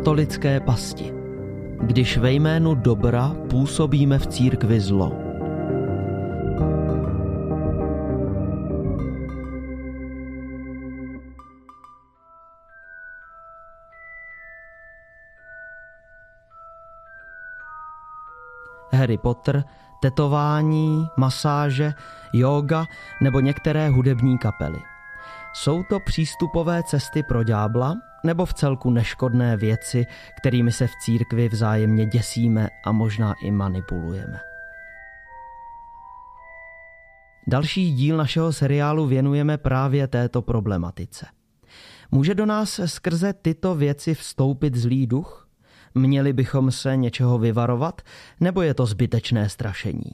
katolické pasti. Když ve jménu dobra působíme v církvi zlo. Harry Potter, tetování, masáže, yoga nebo některé hudební kapely. Jsou to přístupové cesty pro ďábla nebo v celku neškodné věci, kterými se v církvi vzájemně děsíme a možná i manipulujeme. Další díl našeho seriálu věnujeme právě této problematice. Může do nás skrze tyto věci vstoupit zlý duch? Měli bychom se něčeho vyvarovat, nebo je to zbytečné strašení?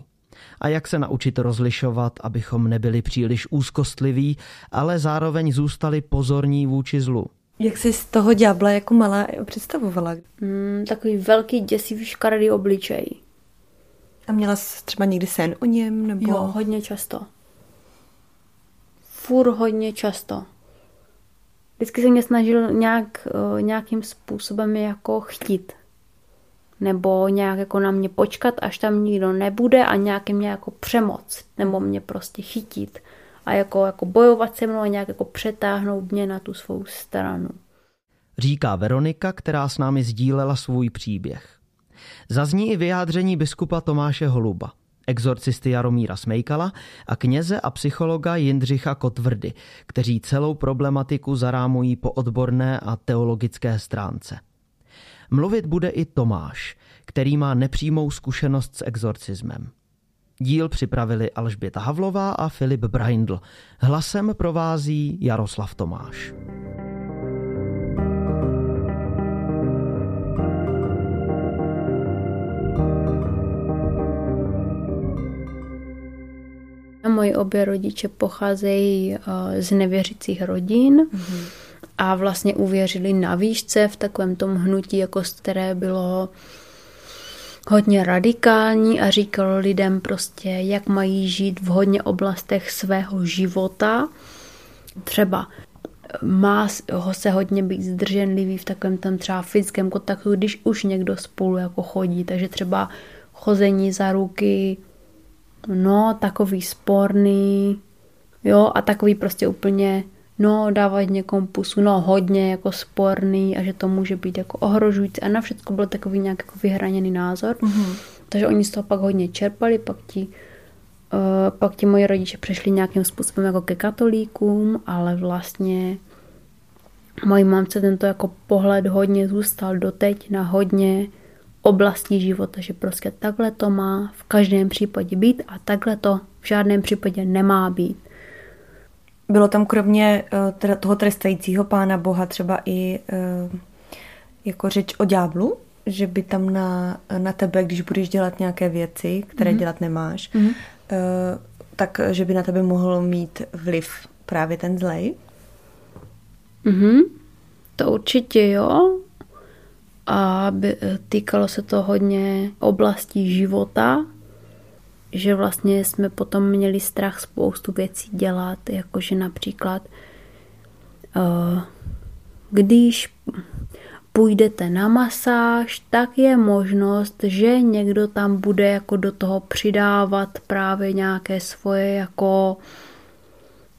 A jak se naučit rozlišovat, abychom nebyli příliš úzkostliví, ale zároveň zůstali pozorní vůči zlu? Jak jsi z toho ďábla jako malá představovala? Mm, takový velký děsivý škaredý obličej. A měla jsi třeba někdy sen o něm? Nebo... Jo, hodně často. Fur hodně často. Vždycky se mě snažil nějak, eh, nějakým způsobem jako chtít. Nebo nějak jako na mě počkat, až tam nikdo nebude a nějaký mě jako přemoc. Nebo mě prostě chytit. A jako, jako bojovat se mnou a nějak jako přetáhnout mě na tu svou stranu. Říká Veronika, která s námi sdílela svůj příběh. Zazní i vyjádření biskupa Tomáše Holuba exorcisty Jaromíra Smejkala a kněze a psychologa Jindřicha Kotvrdy, kteří celou problematiku zarámují po odborné a teologické stránce. Mluvit bude i Tomáš, který má nepřímou zkušenost s exorcismem. Díl připravili Alžběta Havlová a Filip Braindl. Hlasem provází Jaroslav Tomáš. Moji obě rodiče pocházejí eh, z nevěřících rodin mm-hmm. a vlastně uvěřili na výšce v takovém tom hnutí, jako které bylo hodně radikální a říkalo lidem prostě, jak mají žít v hodně oblastech svého života. Třeba má ho se hodně být zdrženlivý v takovém tam třeba fyzickém kontaktu, když už někdo spolu jako chodí, takže třeba chození za ruky, no takový sporný, jo, a takový prostě úplně, no dávat někomu pusu, no hodně jako sporný a že to může být jako ohrožující a na všechno byl takový nějak jako vyhraněný názor. Mm-hmm. Takže oni z toho pak hodně čerpali, pak ti uh, pak ti moji rodiče přešli nějakým způsobem jako ke katolíkům, ale vlastně mojí mamce tento jako pohled hodně zůstal doteď na hodně oblastí života, že prostě takhle to má v každém případě být a takhle to v žádném případě nemá být. Bylo tam kromě uh, toho trestajícího pána Boha třeba i uh, jako řeč o ďáblu? Že by tam na, na tebe, když budeš dělat nějaké věci, které mm-hmm. dělat nemáš, mm-hmm. tak že by na tebe mohl mít vliv právě ten zlej? Mm-hmm. To určitě jo a by, týkalo se to hodně oblastí života, že vlastně jsme potom měli strach spoustu věcí dělat, jakože například uh, když půjdete na masáž, tak je možnost, že někdo tam bude jako do toho přidávat právě nějaké svoje jako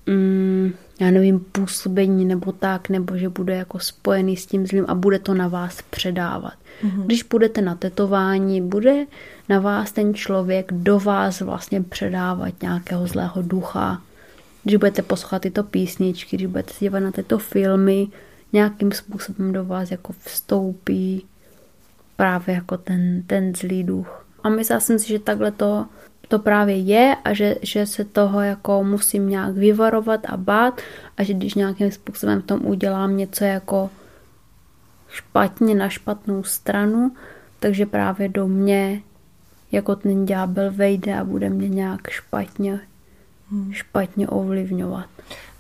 mm, já nevím, působení nebo tak, nebo že bude jako spojený s tím zlým a bude to na vás předávat. Mm-hmm. Když budete na tetování, bude na vás ten člověk do vás vlastně předávat nějakého zlého ducha. Když budete poslouchat tyto písničky, když budete se dívat na tyto filmy, nějakým způsobem do vás jako vstoupí právě jako ten, ten zlý duch. A myslím si, že takhle to to právě je a že, že se toho jako musím nějak vyvarovat a bát a že když nějakým způsobem v tom udělám něco jako špatně na špatnou stranu, takže právě do mě jako ten ďábel vejde a bude mě nějak špatně, hmm. špatně ovlivňovat.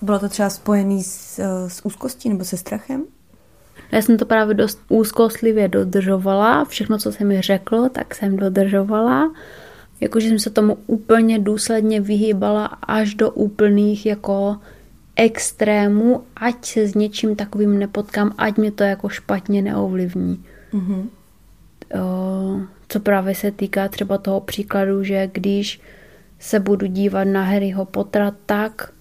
Bylo to třeba spojené s, s úzkostí nebo se strachem? Já jsem to právě dost úzkostlivě dodržovala. Všechno, co se mi řeklo, tak jsem dodržovala jakože jsem se tomu úplně důsledně vyhýbala až do úplných jako extrému, ať se s něčím takovým nepotkám, ať mě to jako špatně neovlivní. Mm-hmm. Co právě se týká třeba toho příkladu, že když se budu dívat na Harryho Pottera, tak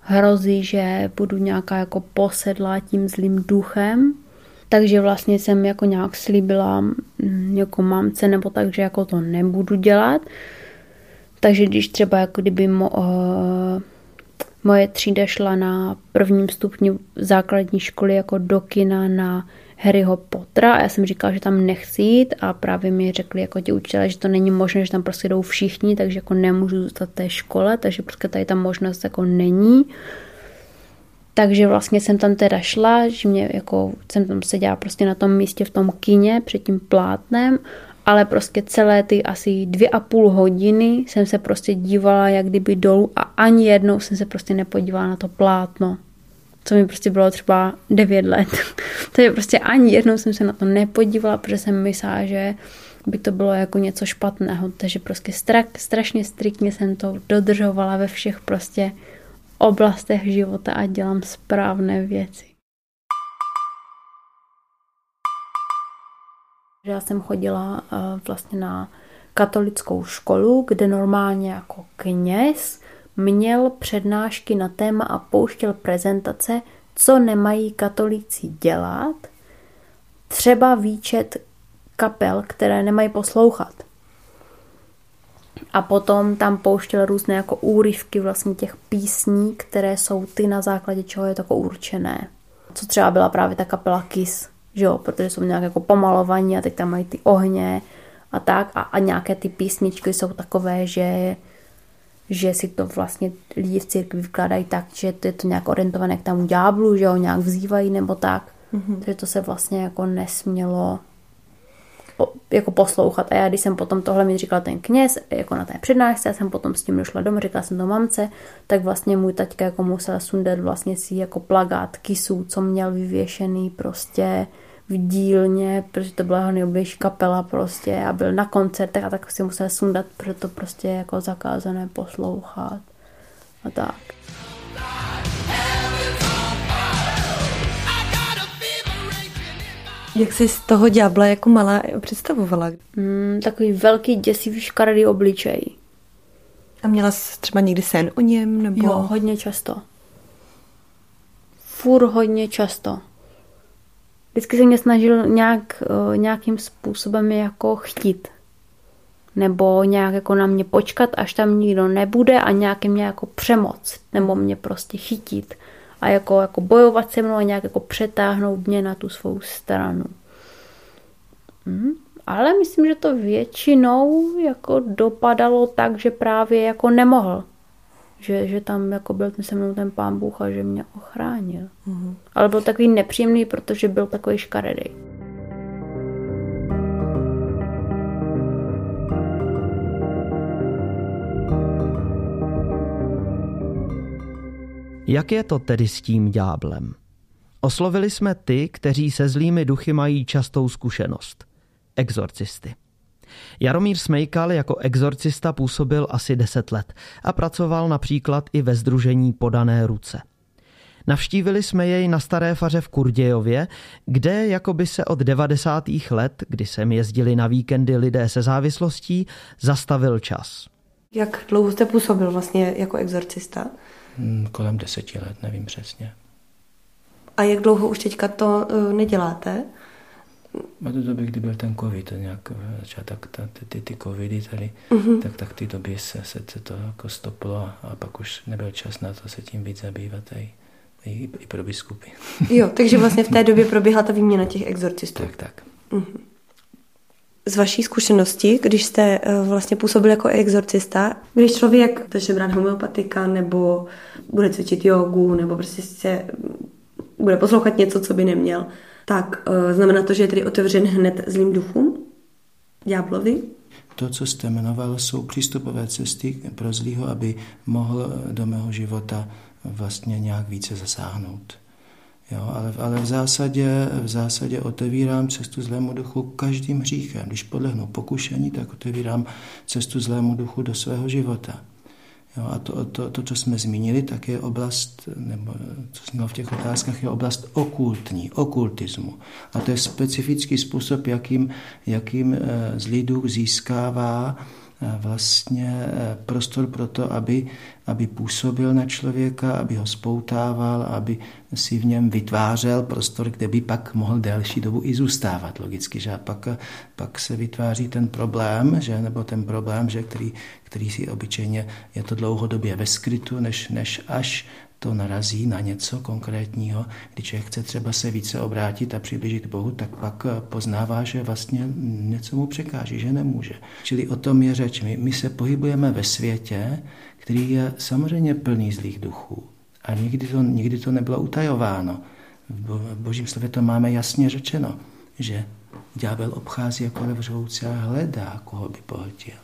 hrozí, že budu nějaká jako posedlá tím zlým duchem. Takže vlastně jsem jako nějak slíbila mm, jako mamce nebo tak, že jako to nebudu dělat. Takže když třeba jako kdyby mo, uh, moje třída šla na prvním stupni základní školy jako do kina na Harryho Pottera a já jsem říkala, že tam nechci jít a právě mi řekli jako ti učitelé, že to není možné, že tam prostě jdou všichni, takže jako nemůžu zůstat té škole, takže prostě tady ta možnost jako není. Takže vlastně jsem tam teda šla, že mě jako, jsem tam seděla prostě na tom místě v tom kině před tím plátnem, ale prostě celé ty asi dvě a půl hodiny jsem se prostě dívala jak kdyby dolů a ani jednou jsem se prostě nepodívala na to plátno co mi prostě bylo třeba 9 let. Takže prostě ani jednou jsem se na to nepodívala, protože jsem myslela, že by to bylo jako něco špatného. Takže prostě strak, strašně striktně jsem to dodržovala ve všech prostě oblastech života a dělám správné věci. Já jsem chodila uh, vlastně na katolickou školu, kde normálně jako kněz měl přednášky na téma a pouštěl prezentace, co nemají katolíci dělat, třeba výčet kapel, které nemají poslouchat. A potom tam pouštěl různé jako úryvky vlastně těch písní, které jsou ty na základě čeho je to jako určené. Co třeba byla právě ta kapela Kiss, že jo, protože jsou nějak jako pomalovaní a teď tam mají ty ohně a tak a, a nějaké ty písničky jsou takové, že že si to vlastně lidi v církvi vykládají tak, že to je to nějak orientované k tomu ďáblu, že ho nějak vzývají nebo tak. Mm-hmm. Takže to se vlastně jako nesmělo jako poslouchat. A já, když jsem potom tohle mi říkal ten kněz, jako na té přednášce, já jsem potom s tím došla domů, říkala jsem to mamce, tak vlastně můj taťka jako musel sundat vlastně si jako plagát kisů, co měl vyvěšený prostě v dílně, protože to byla jeho nejbližší kapela prostě a byl na koncertech a tak si musel sundat, protože to prostě jako zakázané poslouchat a tak. Jak jsi z toho ďábla jako malá představovala? Mm, takový velký děsivý škaredý obličej. A měla jsi třeba někdy sen o něm? Nebo... Jo, hodně často. Fur hodně často vždycky se mě snažil nějak, eh, nějakým způsobem jako chtít. Nebo nějak jako na mě počkat, až tam nikdo nebude a nějak mě jako přemoc. Nebo mě prostě chytit. A jako, jako bojovat se mnou a nějak jako přetáhnout mě na tu svou stranu. Hmm. Ale myslím, že to většinou jako dopadalo tak, že právě jako nemohl že, že tam jako byl ten se mnou ten pán Bůh a že mě ochránil. Mm-hmm. Ale byl takový nepříjemný, protože byl takový škaredý. Jak je to tedy s tím dňáblem? Oslovili jsme ty, kteří se zlými duchy mají častou zkušenost. Exorcisty. Jaromír Smejkal jako exorcista působil asi 10 let a pracoval například i ve združení Podané ruce. Navštívili jsme jej na Staré faře v Kurdějově, kde jakoby se od 90. let, kdy sem jezdili na víkendy lidé se závislostí, zastavil čas. Jak dlouho jste působil vlastně jako exorcista? Hmm, kolem deseti let, nevím přesně. A jak dlouho už teďka to uh, neděláte? A do doby, kdy byl ten covid, nějak začátek, ty, ty, ty covidy tady, uh-huh. tak, tak ty doby se, se, se to jako stoplo a pak už nebyl čas na to se tím víc zabývat i, i, i pro biskupy. Jo, takže vlastně v té době proběhla ta výměna těch exorcistů. Tak, tak. Uh-huh. Z vaší zkušenosti, když jste uh, vlastně působil jako exorcista, když člověk začne brát homeopatika nebo bude cvičit jogu nebo prostě se bude poslouchat něco, co by neměl, tak uh, znamená to, že je tedy otevřen hned zlým duchům, ďáblovi? To, co jste jmenoval, jsou přístupové cesty pro zlýho, aby mohl do mého života vlastně nějak více zasáhnout. Jo, ale, ale v, zásadě, v zásadě otevírám cestu zlému duchu každým hříchem. Když podlehnu pokušení, tak otevírám cestu zlému duchu do svého života. Jo, a to, to, to, co jsme zmínili, tak je oblast, nebo co jsme v těch otázkách, je oblast okultní, okultismu. A to je specifický způsob, jakým, jakým eh, zlý duch získává vlastně eh, prostor pro to, aby, aby působil na člověka, aby ho spoutával, aby si v něm vytvářel prostor, kde by pak mohl delší dobu i zůstávat logicky, že? A pak, pak se vytváří ten problém, že, nebo ten problém, že, který, který si obyčejně je to dlouhodobě ve skrytu, než, než až to narazí na něco konkrétního, když člověk chce třeba se více obrátit a přiblížit Bohu, tak pak poznává, že vlastně něco mu překáží, že nemůže. Čili o tom je řeč. My, my se pohybujeme ve světě, který je samozřejmě plný zlých duchů. A nikdy to, nikdy to nebylo utajováno. V božím slově to máme jasně řečeno, že ďábel obchází jako lev a hledá, koho by pohltil.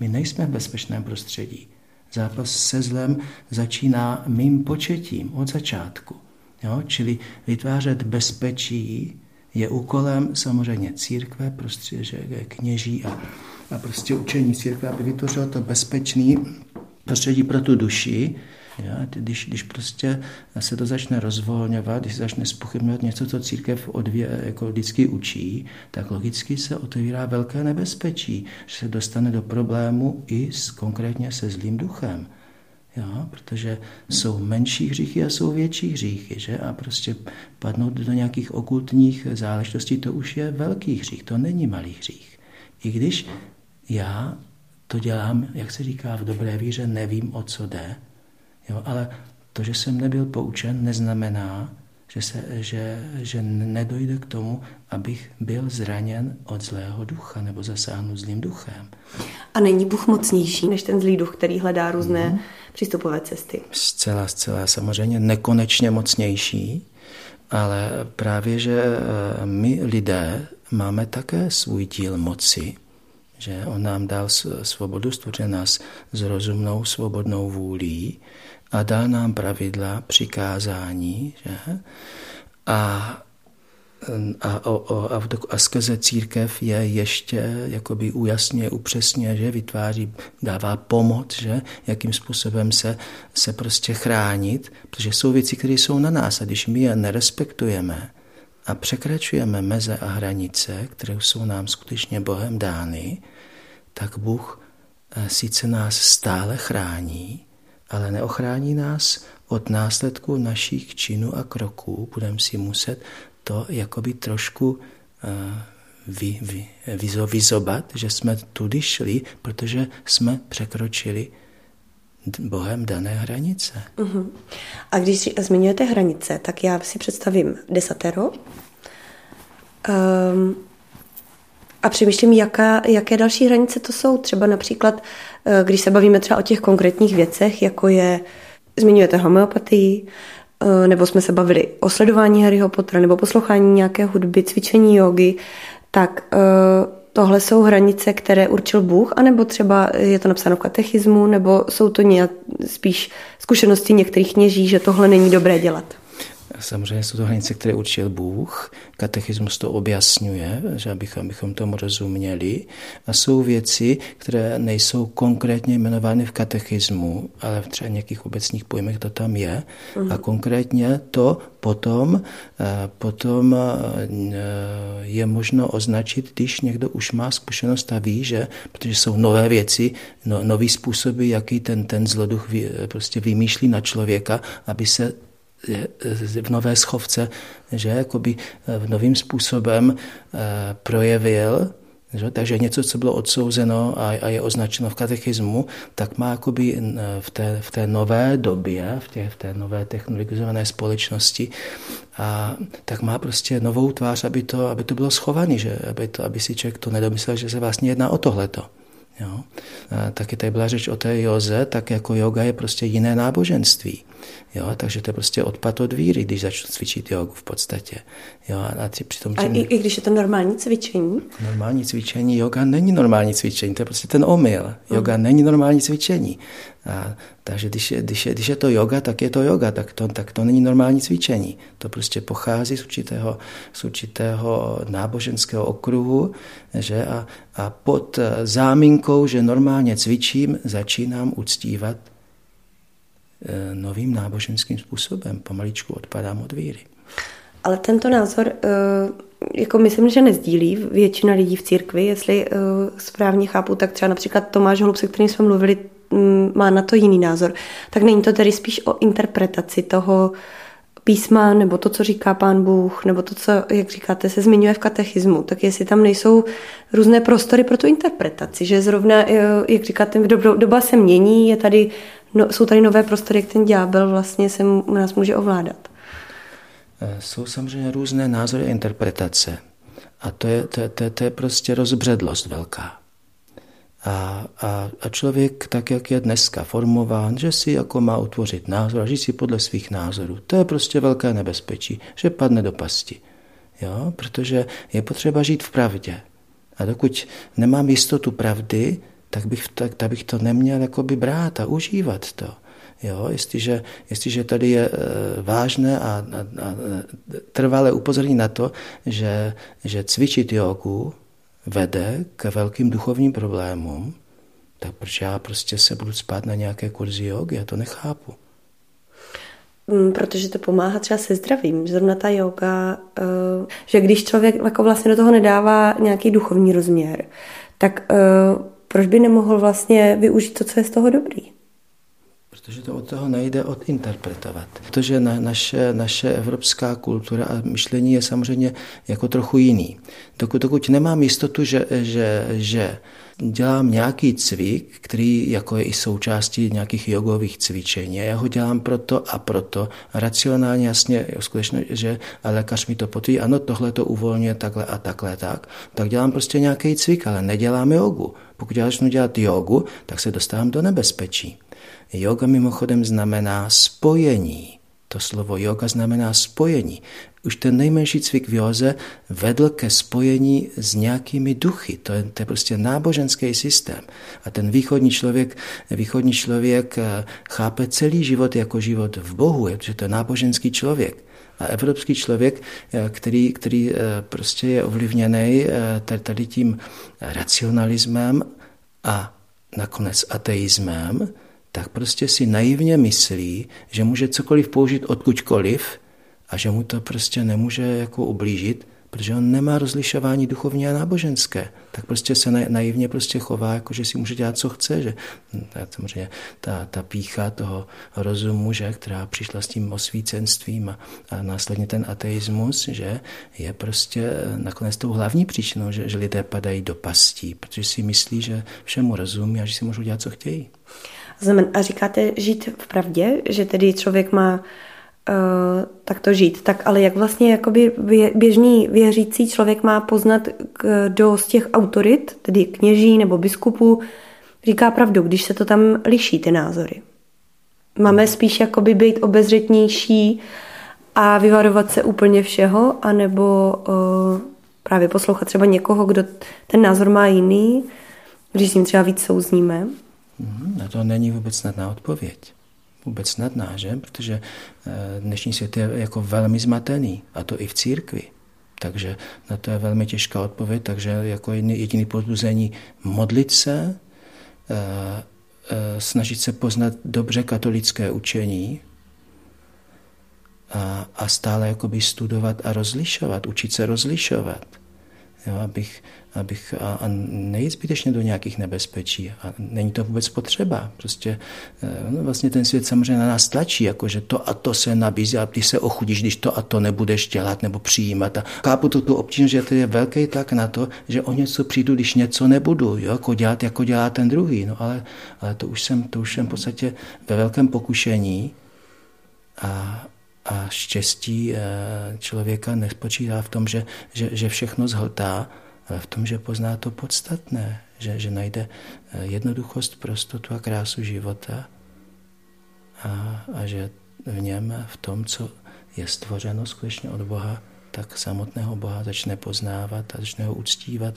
My nejsme v bezpečném prostředí. Zápas se zlem začíná mým početím od začátku. Jo? Čili vytvářet bezpečí je úkolem samozřejmě církve, prostě, že kněží a, a prostě učení církve, aby vytvořilo to bezpečný prostředí pro tu duši, Ja, když, když prostě se to začne rozvolňovat, když se začne spochybňovat něco, co církev odvě, jako vždycky učí, tak logicky se otevírá velké nebezpečí, že se dostane do problému i s, konkrétně se zlým duchem. Jo, protože jsou menší hříchy a jsou větší hříchy, že? A prostě padnout do nějakých okultních záležitostí, to už je velký hřích, to není malý hřích. I když já to dělám, jak se říká v dobré víře, nevím, o co jde, Jo, ale to, že jsem nebyl poučen, neznamená, že, se, že, že nedojde k tomu, abych byl zraněn od zlého ducha nebo zasáhnu zlým duchem. A není Bůh mocnější než ten zlý duch, který hledá různé mm. přístupové cesty? Zcela, zcela, samozřejmě nekonečně mocnější, ale právě, že eh, my lidé máme také svůj díl moci, že on nám dal svobodu, stvořil nás s rozumnou, svobodnou vůlí a dal nám pravidla, přikázání, že? A, a, a, a, a skrze církev je ještě jakoby ujasně, upřesně, že vytváří, dává pomoc, že jakým způsobem se, se prostě chránit, protože jsou věci, které jsou na nás a když my je nerespektujeme a překračujeme meze a hranice, které jsou nám skutečně Bohem dány, tak Bůh eh, sice nás stále chrání, ale neochrání nás od následku našich činů a kroků. Budeme si muset to jakoby trošku eh, vy, vy, vyzo, vyzobat, že jsme tudy šli, protože jsme překročili Bohem dané hranice. Uh-huh. A když zmiňujete hranice, tak já si představím desatero um, a přemýšlím, jaká, jaké další hranice to jsou. Třeba například Eh, když se bavíme třeba o těch konkrétních věcech, jako je, zmiňujete homeopatii, eh, nebo jsme se bavili o sledování Harryho Pottera, nebo poslouchání nějaké hudby, cvičení jogy, tak eh, tohle jsou hranice, které určil Bůh, anebo třeba je to napsáno v katechismu, nebo jsou to nějak spíš zkušenosti některých kněží, že tohle není dobré dělat? Samozřejmě jsou to hranice, které určil Bůh. Katechismus to objasňuje, že abychom, abychom tomu rozuměli. A jsou věci, které nejsou konkrétně jmenovány v katechismu, ale v třeba nějakých obecných pojmech to tam je. A mhm. konkrétně to potom, eh, potom eh, je možno označit, když někdo už má zkušenost a ví, že, protože jsou nové věci, no, nový způsoby, jaký ten, ten zloduch vy, prostě vymýšlí na člověka, aby se v nové schovce, že jakoby eh, novým způsobem eh, projevil, že? takže něco, co bylo odsouzeno a, a je označeno v katechismu, tak má jakoby v té, v té nové době, v, té, v té nové technologizované společnosti, a tak má prostě novou tvář, aby to, aby to bylo schované, že? Aby, to, aby si člověk to nedomyslel, že se vlastně jedná o tohleto. Jo? A taky tady byla řeč o té joze, tak jako yoga je prostě jiné náboženství. Jo? Takže to je prostě odpad od víry, když začnu cvičit jogu v podstatě. Jo? A, ty, přitom tím... a i, i když je to normální cvičení? Normální cvičení, yoga není normální cvičení, to je prostě ten omyl. Yoga mm. není normální cvičení. A, takže když je, když, je, když je to yoga, tak je to yoga, tak to, tak to není normální cvičení. To prostě pochází z určitého, z určitého náboženského okruhu že? A, a pod záminkou, že normálně cvičím, začínám uctívat novým náboženským způsobem. Pomaličku odpadám od víry. Ale tento názor, eh, jako myslím, že nezdílí většina lidí v církvi, jestli eh, správně chápu, tak třeba například Tomáš Holub, se kterým jsme mluvili, mm, má na to jiný názor. Tak není to tedy spíš o interpretaci toho písma, nebo to, co říká pán Bůh, nebo to, co, jak říkáte, se zmiňuje v katechismu, tak jestli tam nejsou různé prostory pro tu interpretaci, že zrovna, eh, jak říkáte, doba se mění, je tady, no, jsou tady nové prostory, jak ten ďábel vlastně se nás může ovládat. Eh, jsou samozřejmě různé názory a interpretace. A to je, to, to, to je prostě rozbředlost velká. A, a, a člověk, tak jak je dneska formován, že si jako má utvořit názor a žít si podle svých názorů, to je prostě velké nebezpečí, že padne do pasti. Jo? Protože je potřeba žít v pravdě. A dokud nemám jistotu pravdy, tak bych, tak, tak bych to neměl jakoby brát a užívat to. Jo, jestliže, jestliže tady je eh, vážné a, a, a trvalé upozornění na to, že, že cvičit jogu vede k velkým duchovním problémům, tak proč já prostě se budu spát na nějaké kurzy jogy? Já to nechápu. Mm, protože to pomáhá třeba se zdravím. Zrovna ta yoga, eh, že když člověk jako vlastně do toho nedává nějaký duchovní rozměr, tak eh, proč by nemohl vlastně využít to, co je z toho dobrý? Protože to od toho nejde odinterpretovat. Protože na, naše, naše evropská kultura a myšlení je samozřejmě jako trochu jiný. Dokud, dokud nemám jistotu, že, že, že dělám nějaký cvik, který jako je i součástí nějakých jogových cvičení. Já ho dělám proto a proto. Racionálně jasně, skutečně, že a lékař mi to potvrdí, ano, tohle to uvolňuje takhle a takhle tak. Tak dělám prostě nějaký cvik, ale nedělám jogu. Pokud já začnu dělat jogu, tak se dostávám do nebezpečí. Yoga mimochodem znamená spojení. To slovo yoga znamená spojení. Už ten nejmenší cvik v józe vedl ke spojení s nějakými duchy. To je, to je prostě náboženský systém. A ten východní člověk, východní člověk eh, chápe celý život jako život v Bohu, protože to je náboženský člověk. A evropský člověk, eh, který, který eh, prostě je ovlivněný tady tím racionalismem a nakonec ateismem, tak prostě si naivně myslí, že může cokoliv použít odkudkoliv a že mu to prostě nemůže jako ublížit, protože on nemá rozlišování duchovní a náboženské. Tak prostě se naivně prostě chová, jako že si může dělat, co chce, že hm, samozřejmě ta, ta pícha toho rozumu, že, která přišla s tím osvícenstvím a, a následně ten ateismus, že je prostě nakonec tou hlavní příčinou, že, že lidé padají do pastí, protože si myslí, že všemu rozumí a že si můžou dělat, co chtějí. A říkáte žít v pravdě, že tedy člověk má uh, takto žít. Tak ale jak vlastně jakoby běžný věřící člověk má poznat, kdo z těch autorit, tedy kněží nebo biskupů, říká pravdu, když se to tam liší ty názory. Máme spíš jakoby být obezřetnější a vyvarovat se úplně všeho, anebo uh, právě poslouchat třeba někoho, kdo ten názor má jiný, když s ním třeba víc souzníme. Mhm, na to není vůbec snadná odpověď. Vůbec snadná, že? Protože eh, dnešní svět je jako velmi zmatený, a to i v církvi. Takže na to je velmi těžká odpověď, takže jako jediný podbuzení modlit se, eh, eh, snažit se poznat dobře katolické učení a, a stále jakoby studovat a rozlišovat, učit se rozlišovat. Jo, abych, abych a, a nejít zbytečně do nějakých nebezpečí. A není to vůbec potřeba. Prostě eh, no, vlastně ten svět samozřejmě na nás tlačí, jako že to a to se nabízí a ty se ochudíš, když to a to nebudeš dělat nebo přijímat. A kápu tu, tu obtíž, že to je velký tak na to, že o něco přijdu, když něco nebudu, jo, jako dělat, jako dělá ten druhý. No ale, ale to, už jsem, to už jsem v podstatě ve velkém pokušení a, a štěstí eh, člověka nespočívá v tom, že, že, že všechno zhltá, v tom, že pozná to podstatné, že, že najde eh, jednoduchost, prostotu a krásu života a, a že v něm, v tom, co je stvořeno skutečně od Boha, tak samotného Boha začne poznávat a začne ho uctívat,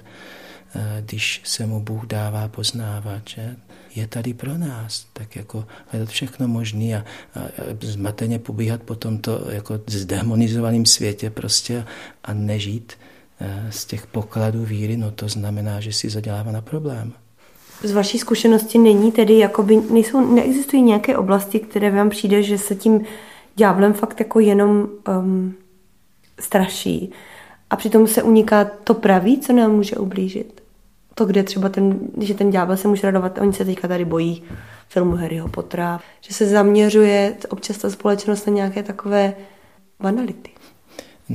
eh, když se mu Bůh dává poznávat, že je tady pro nás, tak jako hledat všechno možné a, a, a zmateně pobíhat po tomto jako zdemonizovaném světě prostě a nežít z těch pokladů víry, no to znamená, že si zadělává na problém. Z vaší zkušenosti není tedy, jakoby, nejsou, neexistují nějaké oblasti, které vám přijde, že se tím ďáblem fakt jako jenom um, straší a přitom se uniká to pravý, co nám může ublížit. To, kde třeba ten, že ten ďábel se může radovat, oni se teďka tady bojí filmu Harryho Pottera, že se zaměřuje občas ta společnost na nějaké takové banality.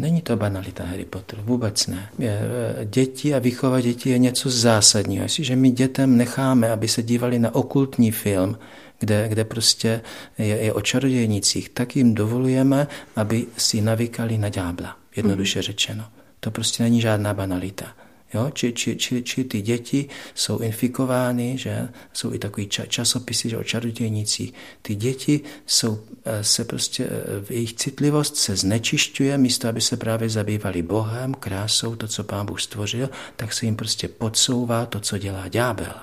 Není to banalita Harry Potter, vůbec ne. E, děti a výchova dětí je něco zásadního. Jestliže my dětem necháme, aby se dívali na okultní film, kde, kde prostě je, je o čarodějnicích, tak jim dovolujeme, aby si navykali na ďábla, jednoduše mm. řečeno. To prostě není žádná banalita. Jo? Či, či, či, či ty děti jsou infikovány, že jsou i takový ča, časopisy že o čarodějnicích. Ty děti jsou, eh, se prostě, eh, v jejich citlivost se znečišťuje, místo aby se právě zabývali Bohem, krásou, to, co Pán Bůh stvořil, tak se jim prostě podsouvá to, co dělá ďábel.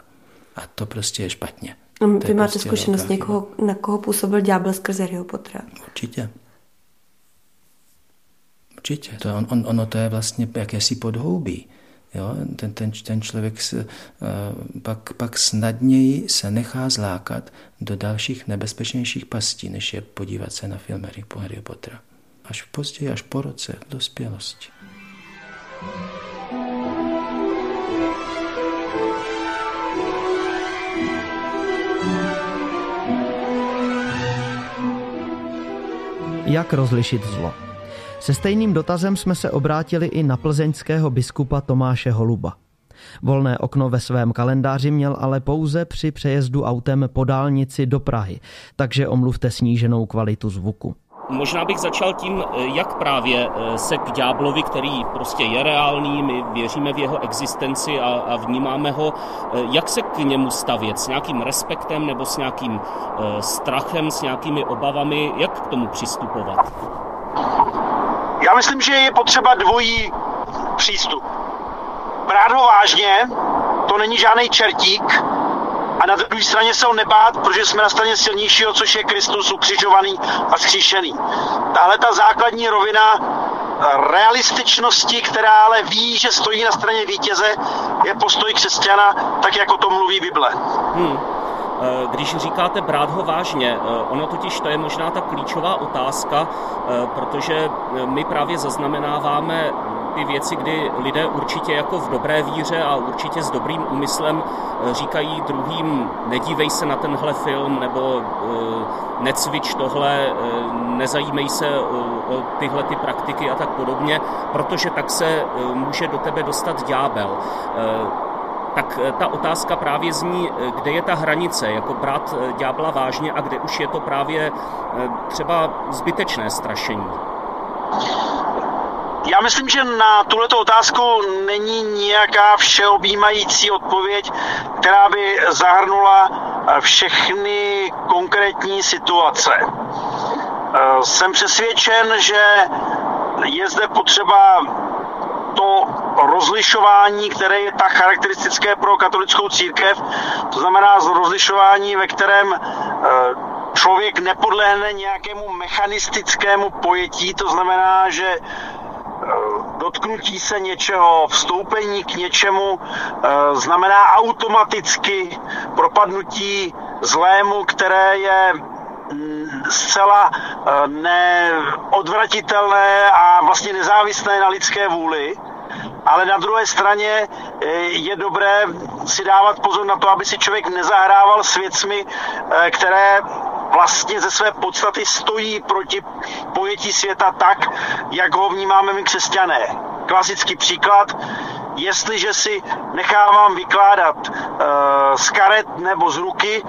A to prostě je špatně. Vy máte prostě zkušenost někoho, na koho působil ďábel skrze Harryho Pottera? Určitě. Určitě. To on, on, ono to je vlastně jakési podhoubí. Jo? Ten, ten, ten člověk se, uh, pak, pak snadněji se nechá zlákat do dalších nebezpečnějších pastí, než je podívat se na film Harry Pottera. Až později, až po roce, v dospělosti. Jak rozlišit zlo? Se stejným dotazem jsme se obrátili i na plzeňského biskupa Tomáše Holuba. Volné okno ve svém kalendáři měl ale pouze při přejezdu autem po dálnici do Prahy, takže omluvte sníženou kvalitu zvuku. Možná bych začal tím, jak právě eh, se k ďáblovi, který prostě je reálný, my věříme v jeho existenci a, a vnímáme ho, eh, jak se k němu stavět, s nějakým respektem nebo s nějakým eh, strachem, s nějakými obavami, jak k tomu přistupovat? Já myslím, že je potřeba dvojí přístup. Brát ho vážně, to není žádný čertík, a na druhé straně se ho nebát, protože jsme na straně silnějšího, což je Kristus ukřižovaný a skříšený. Tahle ta základní rovina realističnosti, která ale ví, že stojí na straně vítěze, je postoj křesťana, tak jako to mluví Bible. Hmm. Eh, když říkáte brát ho vážně, eh, ono totiž to je možná ta klíčová otázka, eh, protože my právě zaznamenáváme ty věci, kdy lidé určitě jako v dobré víře a určitě s dobrým úmyslem říkají druhým, nedívej se na tenhle film, nebo necvič tohle, nezajímej se o tyhle ty praktiky a tak podobně, protože tak se může do tebe dostat ďábel tak eh, ta otázka právě zní, eh, kde je ta hranice, jako brát eh, ďábla vážně a kde už je to právě třeba zbytečné strašení. Já myslím, že na tuto otázku není nějaká všeobjímající odpověď, která by zahrnula všechny konkrétní situace. Jsem přesvědčen, že je zde potřeba to rozlišování, které je tak charakteristické pro katolickou církev, to znamená rozlišování, ve kterém eh, člověk nepodlehne nějakému mechanistickému pojetí, to znamená, že eh, dotknutí se něčeho, vstoupení k něčemu eh, znamená automaticky propadnutí zlému, které je zcela neodvratitelné a vlastně nezávislé na lidské vůli ale na druhé straně eh, je dobré si dávat pozor na to, aby si člověk nezahrával s věcmi, eh, které vlastně ze své podstaty stojí proti pojetí světa tak, jak ho vnímáme my křesťané. Klasický příklad, jestliže si nechávám vykládat uh, z karet nebo z ruky,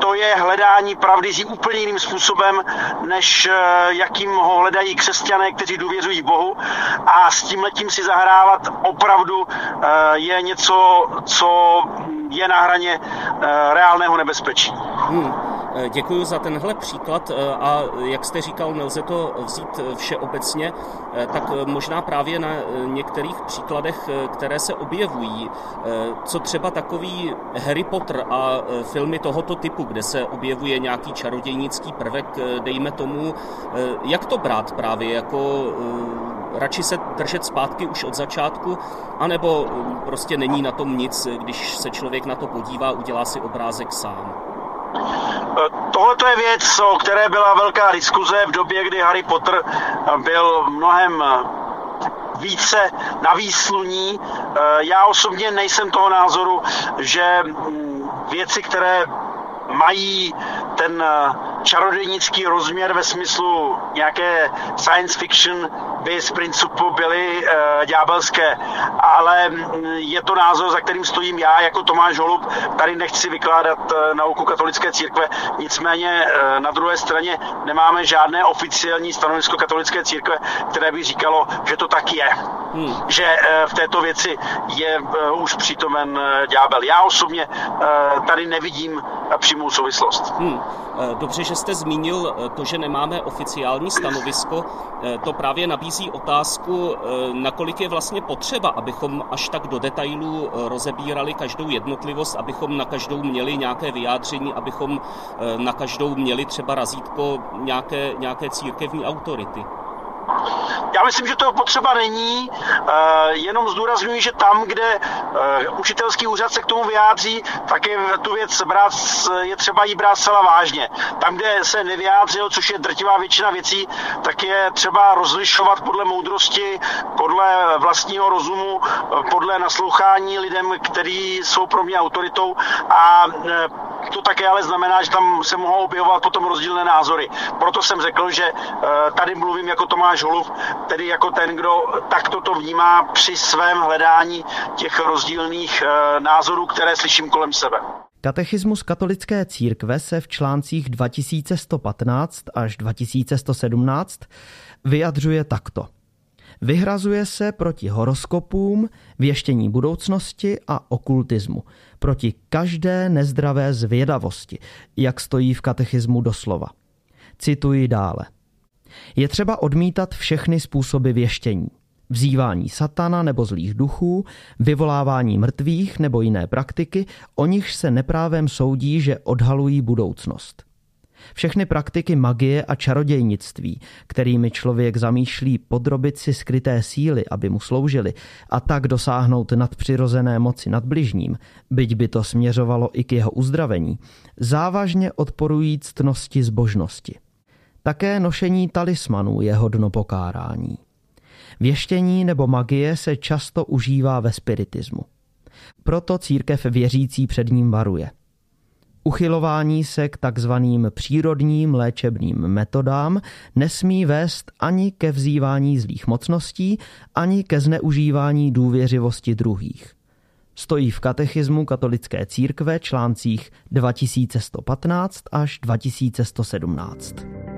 to je hledání pravdy s úplně jiným způsobem, než uh, jakým ho hledají křesťané, kteří důvěřují Bohu. A s tím letím si zahrávat opravdu uh, je něco, co je na hraně uh, reálného nebezpečí. Hmm. Eh, Děkuji za tenhle příklad eh, a jak jste říkal, nelze to vzít eh, všeobecně, tak možná právě na některých příkladech, které se objevují, co třeba takový Harry Potter a filmy tohoto typu, kde se objevuje nějaký čarodějnický prvek, dejme tomu, jak to brát právě? Jako radši se držet zpátky už od začátku, anebo prostě není na tom nic, když se člověk na to podívá, udělá si obrázek sám. Tohle je věc, o které byla velká diskuze v době, kdy Harry Potter byl mnohem více na výsluní. Já osobně nejsem toho názoru, že mm, věci, které mají ten čarodějnický rozměr ve smyslu nějaké science fiction by z principu byly e, ďábelské, ale mm, je to názor, za kterým stojím já jako Tomáš Holub. Tady nechci vykládat e, nauku katolické církve, nicméně e, na druhé straně nemáme žádné oficiální stanovisko katolické církve, které by říkalo, že to tak je. Hmm. Že e, v této věci je e, už přítomen e, ďábel. Já osobně e, tady nevidím přímou souvislost. Hmm. Dobře, že jste zmínil to, že nemáme oficiální stanovisko. To právě nabízí otázku, eh, nakolik je vlastně potřeba, abychom až tak do detailů eh, rozebírali každou jednotlivost, abychom na každou měli nějaké vyjádření, abychom eh, na každou měli třeba razítko nějaké, nějaké církevní autority. Já myslím, že to potřeba není, jenom zdůrazňuji, že tam, kde učitelský úřad se k tomu vyjádří, tak je tu věc brát, je třeba jí brát zcela vážně. Tam, kde se nevyjádřil, což je drtivá většina věcí, tak je třeba rozlišovat podle moudrosti, podle vlastního rozumu, podle naslouchání lidem, kteří jsou pro mě autoritou a to také ale znamená, že tam se mohou objevovat potom rozdílné názory. Proto jsem řekl, že tady mluvím jako Tomáš Holub, tedy jako ten, kdo takto to vnímá při svém hledání těch rozdílných eh, názorů, které slyším kolem sebe. Katechismus katolické církve se v článcích 2115 až 2117 vyjadřuje takto. Vyhrazuje se proti horoskopům, věštění budoucnosti a okultismu, proti každé nezdravé zvědavosti, jak stojí v katechismu doslova. Cituji dále. Je třeba odmítat všechny způsoby věštění. Vzývání satana nebo zlých duchů, vyvolávání mrtvých nebo jiné praktiky, o nichž se neprávem soudí, že odhalují budoucnost. Všechny praktiky magie a čarodějnictví, kterými člověk zamýšlí podrobit si skryté síly, aby mu sloužily, a tak dosáhnout nadpřirozené moci nad bližním, byť by to směřovalo i k jeho uzdravení, závažně odporují ctnosti zbožnosti. Také nošení talismanů je hodno pokárání. Věštění nebo magie se často užívá ve spiritismu. Proto církev věřící před ním varuje. Uchylování se k takzvaným přírodním léčebným metodám nesmí vést ani ke vzývání zlých mocností, ani ke zneužívání důvěřivosti druhých. Stojí v katechismu katolické církve článcích 2115 až 2117.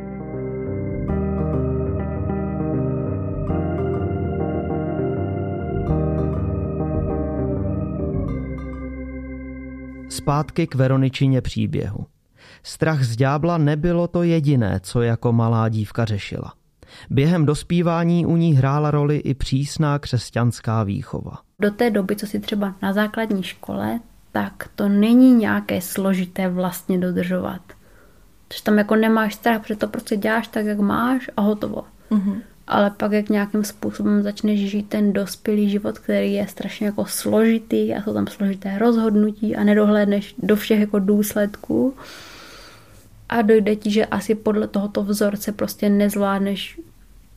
Zpátky k Veroničině příběhu. Strach z ďábla nebylo to jediné, co jako malá dívka řešila. Během dospívání u ní hrála roli i přísná křesťanská výchova. Do té doby, co si třeba na základní škole, tak to není nějaké složité vlastně dodržovat. Že tam jako nemáš strach, protože to prostě děláš tak, jak máš a hotovo. Mm-hmm ale pak jak nějakým způsobem začneš žít ten dospělý život, který je strašně jako složitý a jsou tam složité rozhodnutí a nedohlédneš do všech jako důsledků a dojde ti, že asi podle tohoto vzorce prostě nezvládneš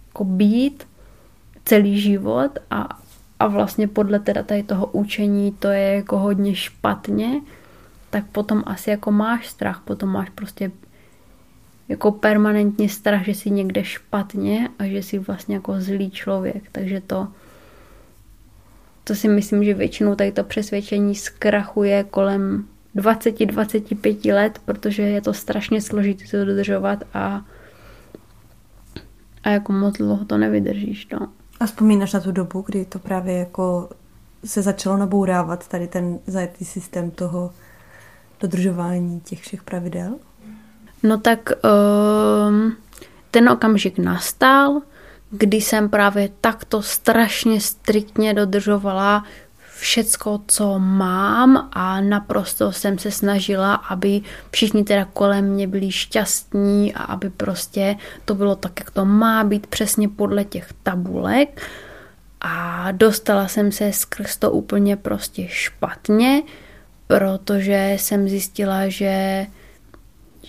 jako být celý život a, a vlastně podle teda tady toho učení to je jako hodně špatně, tak potom asi jako máš strach, potom máš prostě jako permanentně strach, že si někde špatně a že si vlastně jako zlý člověk. Takže to, to si myslím, že většinou tady to přesvědčení zkrachuje kolem 20-25 let, protože je to strašně složité to dodržovat a, a jako moc dlouho to nevydržíš. No. A vzpomínáš na tu dobu, kdy to právě jako se začalo nabourávat tady ten zajetý systém toho dodržování těch všech pravidel? No tak um, ten okamžik nastal, kdy jsem právě takto strašně striktně dodržovala všecko, co mám a naprosto jsem se snažila, aby všichni teda kolem mě byli šťastní a aby prostě to bylo tak, jak to má být přesně podle těch tabulek. A dostala jsem se skrz to úplně prostě špatně, protože jsem zjistila, že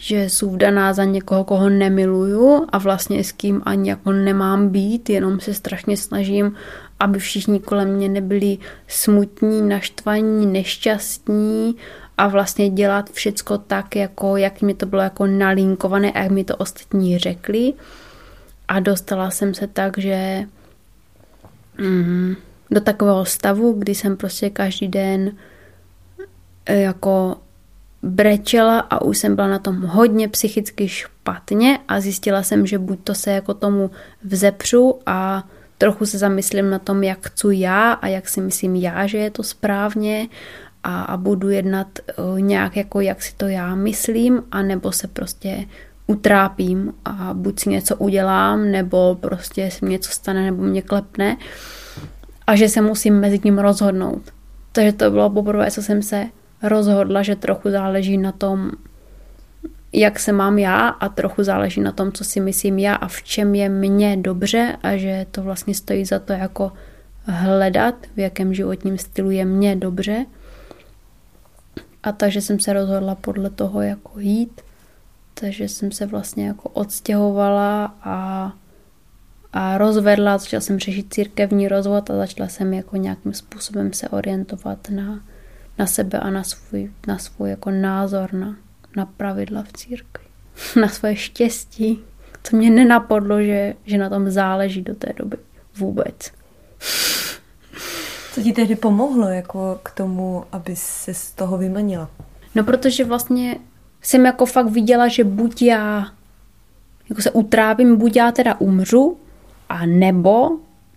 že jsou vdaná za někoho, koho nemiluju a vlastně s kým ani jako nemám být, jenom se strašně snažím, aby všichni kolem mě nebyli smutní, naštvaní, nešťastní a vlastně dělat všecko tak, jako jak mi to bylo jako nalinkované a jak mi to ostatní řekli. A dostala jsem se tak, že mm, do takového stavu, kdy jsem prostě každý den e, jako brečela a už jsem byla na tom hodně psychicky špatně a zjistila jsem, že buď to se jako tomu vzepřu a trochu se zamyslím na tom, jak chci já a jak si myslím já, že je to správně a, a budu jednat uh, nějak jako jak si to já myslím a nebo se prostě utrápím a buď si něco udělám, nebo prostě se mi něco stane, nebo mě klepne a že se musím mezi tím rozhodnout. Takže to bylo poprvé, co jsem se rozhodla, že trochu záleží na tom, jak se mám já a trochu záleží na tom, co si myslím já a v čem je mně dobře a že to vlastně stojí za to jako hledat, v jakém životním stylu je mně dobře. A takže jsem se rozhodla podle toho jako jít. Takže jsem se vlastně jako odstěhovala a, a rozvedla, začala jsem řešit církevní rozvod a začala jsem jako nějakým způsobem se orientovat na, na sebe a na svůj, na svůj jako názor na, na pravidla v církvi. Na své štěstí. To mě nenapadlo, že, že na tom záleží do té doby. Vůbec. Co ti tehdy pomohlo jako k tomu, aby se z toho vymanila? No protože vlastně jsem jako fakt viděla, že buď já jako se utrápím, buď já teda umřu, a nebo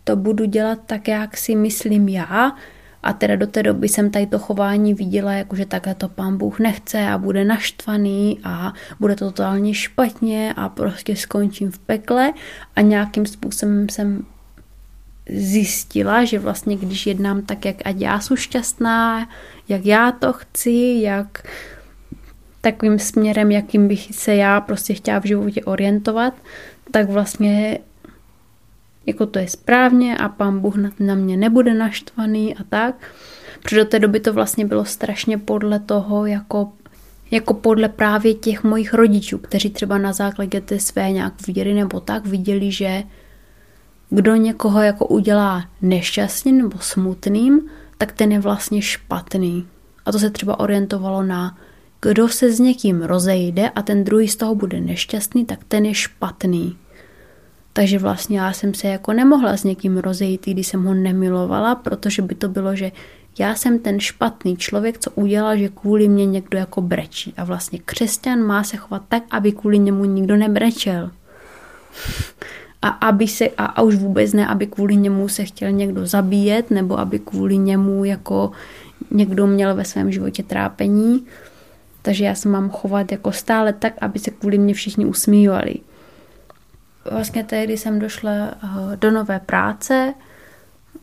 to budu dělat tak, jak si myslím já, a teda do té doby jsem tady to chování viděla, jakože takhle to pán Bůh nechce a bude naštvaný a bude to totálně špatně a prostě skončím v pekle. A nějakým způsobem jsem zjistila, že vlastně když jednám tak, jak ať já jsem šťastná, jak já to chci, jak takovým směrem, jakým bych se já prostě chtěla v životě orientovat, tak vlastně jako to je správně a pán Bůh na mě nebude naštvaný a tak. Protože do té doby to vlastně bylo strašně podle toho, jako, jako podle právě těch mojich rodičů, kteří třeba na základě té své nějak víry nebo tak viděli, že kdo někoho jako udělá nešťastným nebo smutným, tak ten je vlastně špatný. A to se třeba orientovalo na kdo se s někým rozejde a ten druhý z toho bude nešťastný, tak ten je špatný. Takže vlastně já jsem se jako nemohla s někým rozejít, když jsem ho nemilovala, protože by to bylo, že já jsem ten špatný člověk, co udělal, že kvůli mě někdo jako brečí. A vlastně křesťan má se chovat tak, aby kvůli němu nikdo nebrečel. A, aby se, a, a už vůbec ne, aby kvůli němu se chtěl někdo zabíjet, nebo aby kvůli němu jako někdo měl ve svém životě trápení. Takže já se mám chovat jako stále tak, aby se kvůli mě všichni usmívali vlastně tehdy jsem došla eh, do nové práce,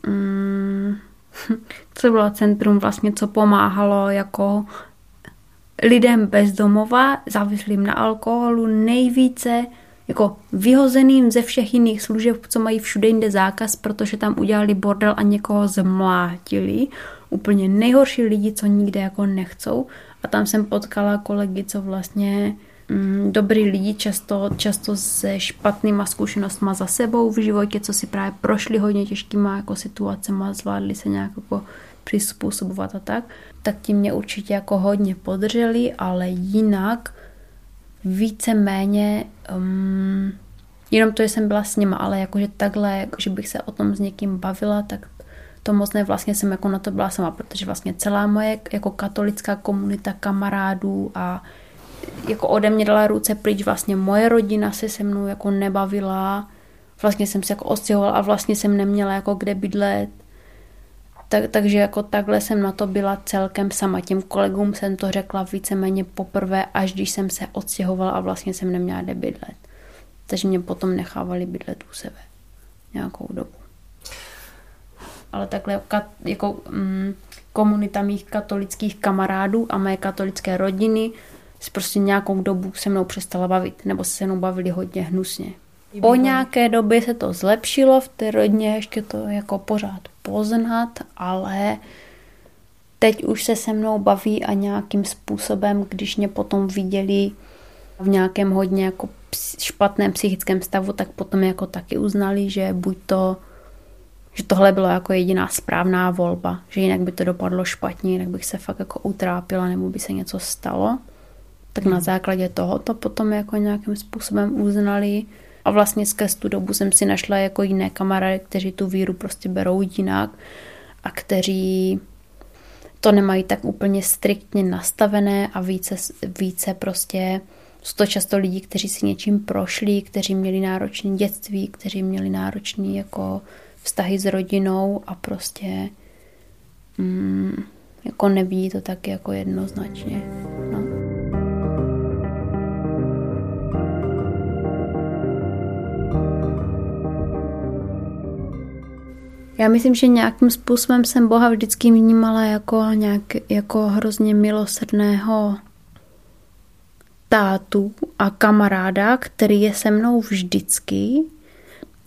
mm, co bylo centrum vlastně, co pomáhalo jako lidem bez domova, závislým na alkoholu, nejvíce jako vyhozeným ze všech jiných služeb, co mají všude jinde zákaz, protože tam udělali bordel a někoho zmlátili. Úplně nejhorší lidi, co nikde jako nechcou. A tam jsem potkala kolegy, co vlastně Mm, dobrý lidi, často, často se špatnýma zkušenostma za sebou v životě, co si právě prošli hodně těžkýma jako situacema, zvládli se nějak jako přizpůsobovat a tak, tak ti mě určitě jako hodně podrželi, ale jinak více-méně um, jenom to, že jsem byla s nima, ale jakože takhle, že bych se o tom s někým bavila, tak to moc ne, vlastně jsem jako na to byla sama, protože vlastně celá moje jako katolická komunita kamarádů a jako ode mě dala ruce pryč, vlastně moje rodina se se mnou jako nebavila, vlastně jsem se jako odstěhovala a vlastně jsem neměla jako kde bydlet. Tak, takže jako takhle jsem na to byla celkem sama. Těm kolegům jsem to řekla víceméně poprvé, až když jsem se odstěhovala a vlastně jsem neměla kde bydlet. Takže mě potom nechávali bydlet u sebe nějakou dobu. ale takhle jako mm, komunita mých katolických kamarádů a mé katolické rodiny prostě nějakou dobu se mnou přestala bavit, nebo se mnou bavili hodně hnusně. Po nějaké době se to zlepšilo, v té rodině ještě to jako pořád poznat, ale teď už se se mnou baví a nějakým způsobem, když mě potom viděli v nějakém hodně jako špatném psychickém stavu, tak potom jako taky uznali, že buď to, že tohle bylo jako jediná správná volba, že jinak by to dopadlo špatně, jinak bych se fakt jako utrápila nebo by se něco stalo. Tak na základě toho to potom jako nějakým způsobem uznali a vlastně skrz tu dobu jsem si našla jako jiné kamarády, kteří tu víru prostě berou jinak a kteří to nemají tak úplně striktně nastavené a více, více prostě jsou to často lidi, kteří si něčím prošli, kteří měli náročné dětství, kteří měli náročný jako vztahy s rodinou a prostě mm, jako nevidí to tak jako jednoznačně. No. Já myslím, že nějakým způsobem jsem Boha vždycky vnímala jako, nějak, jako hrozně milosrdného tátu a kamaráda, který je se mnou vždycky,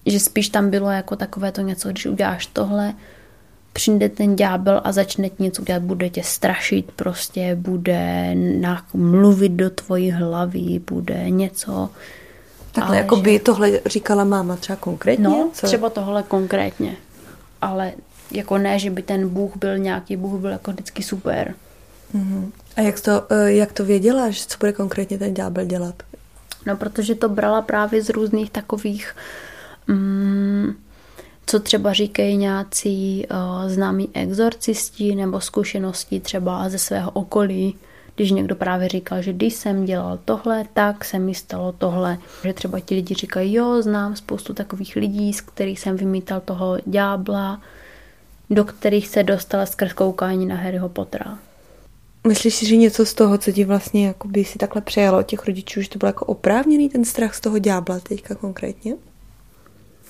že spíš tam bylo jako takové to něco, když uděláš tohle, přijde ten ďábel a začne ti něco dělat, bude tě strašit, prostě bude mluvit do tvojí hlavy, bude něco. Takhle, jako že... by tohle říkala máma třeba konkrétně? No, co? třeba tohle konkrétně. Ale jako ne, že by ten Bůh byl nějaký, Bůh byl jako vždycky super. Mm-hmm. A jak to, eh, jak to věděla, že co bude konkrétně ten ďábel dělat? No, protože to brala právě z různých takových, mm, co třeba říkají nějací uh, známí exorcisti nebo zkušenosti třeba ze svého okolí, když někdo právě říkal, že když jsem dělal tohle, tak se mi stalo tohle. Že třeba ti lidi říkají, jo, znám spoustu takových lidí, z kterých jsem vymítal toho ďábla, do kterých se dostala skrz koukání na Harryho Pottera. Myslíš si, že něco z toho, co ti vlastně jakoby si takhle přejalo od těch rodičů, že to byl jako oprávněný ten strach z toho ďábla teďka konkrétně?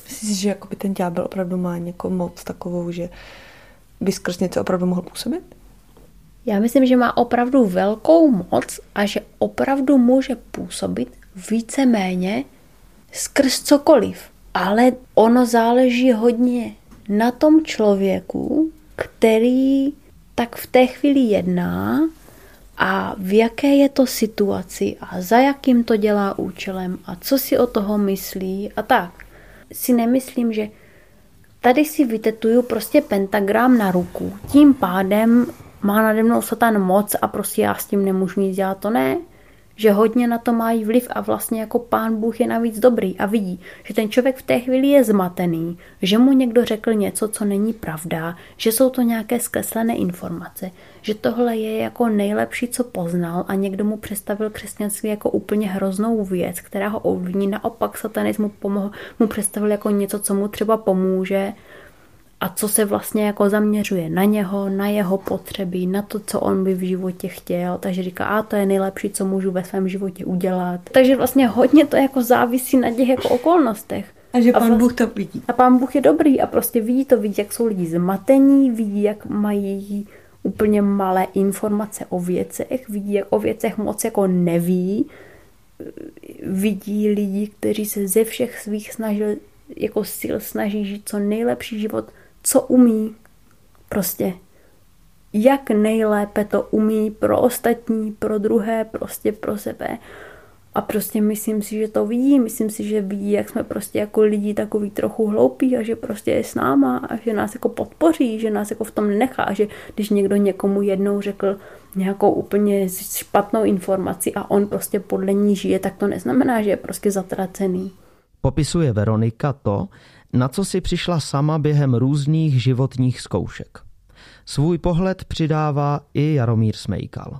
Myslíš si, že jakoby ten ďábel opravdu má nějakou moc takovou, že by skrz něco opravdu mohl působit? Já myslím, že má opravdu velkou moc a že opravdu může působit víceméně skrz cokoliv. Ale ono záleží hodně na tom člověku, který tak v té chvíli jedná a v jaké je to situaci a za jakým to dělá účelem a co si o toho myslí a tak. Si nemyslím, že tady si vytetuju prostě pentagram na ruku. Tím pádem má nade mnou satan moc a prostě já s tím nemůžu nic dělat, to ne. Že hodně na to mají vliv a vlastně jako pán Bůh je navíc dobrý a vidí, že ten člověk v té chvíli je zmatený, že mu někdo řekl něco, co není pravda, že jsou to nějaké zkreslené informace, že tohle je jako nejlepší, co poznal a někdo mu představil křesťanství jako úplně hroznou věc, která ho ovlivní, naopak satanismu pomohl, mu představil jako něco, co mu třeba pomůže, a co se vlastně jako zaměřuje na něho, na jeho potřeby, na to, co on by v životě chtěl. Takže říká, a to je nejlepší, co můžu ve svém životě udělat. Takže vlastně hodně to jako závisí na těch jako okolnostech. A že pán a Bůh to vidí. A pán Bůh je dobrý a prostě vidí to, vidí, jak jsou lidi zmatení, vidí, jak mají úplně malé informace o věcech, vidí, jak o věcech moc jako neví, vidí lidi, kteří se ze všech svých snažil, jako sil snaží žít co nejlepší život, co umí. Prostě jak nejlépe to umí pro ostatní, pro druhé, prostě pro sebe. A prostě myslím si, že to vidí, myslím si, že vidí, jak jsme prostě jako lidi takový trochu hloupí a že prostě je s náma a že nás jako podpoří, že nás jako v tom nechá, že když někdo někomu jednou řekl nějakou úplně špatnou informaci a on prostě podle ní žije, tak to neznamená, že je prostě zatracený. Popisuje Veronika to, na co si přišla sama během různých životních zkoušek. Svůj pohled přidává i Jaromír Smejkal.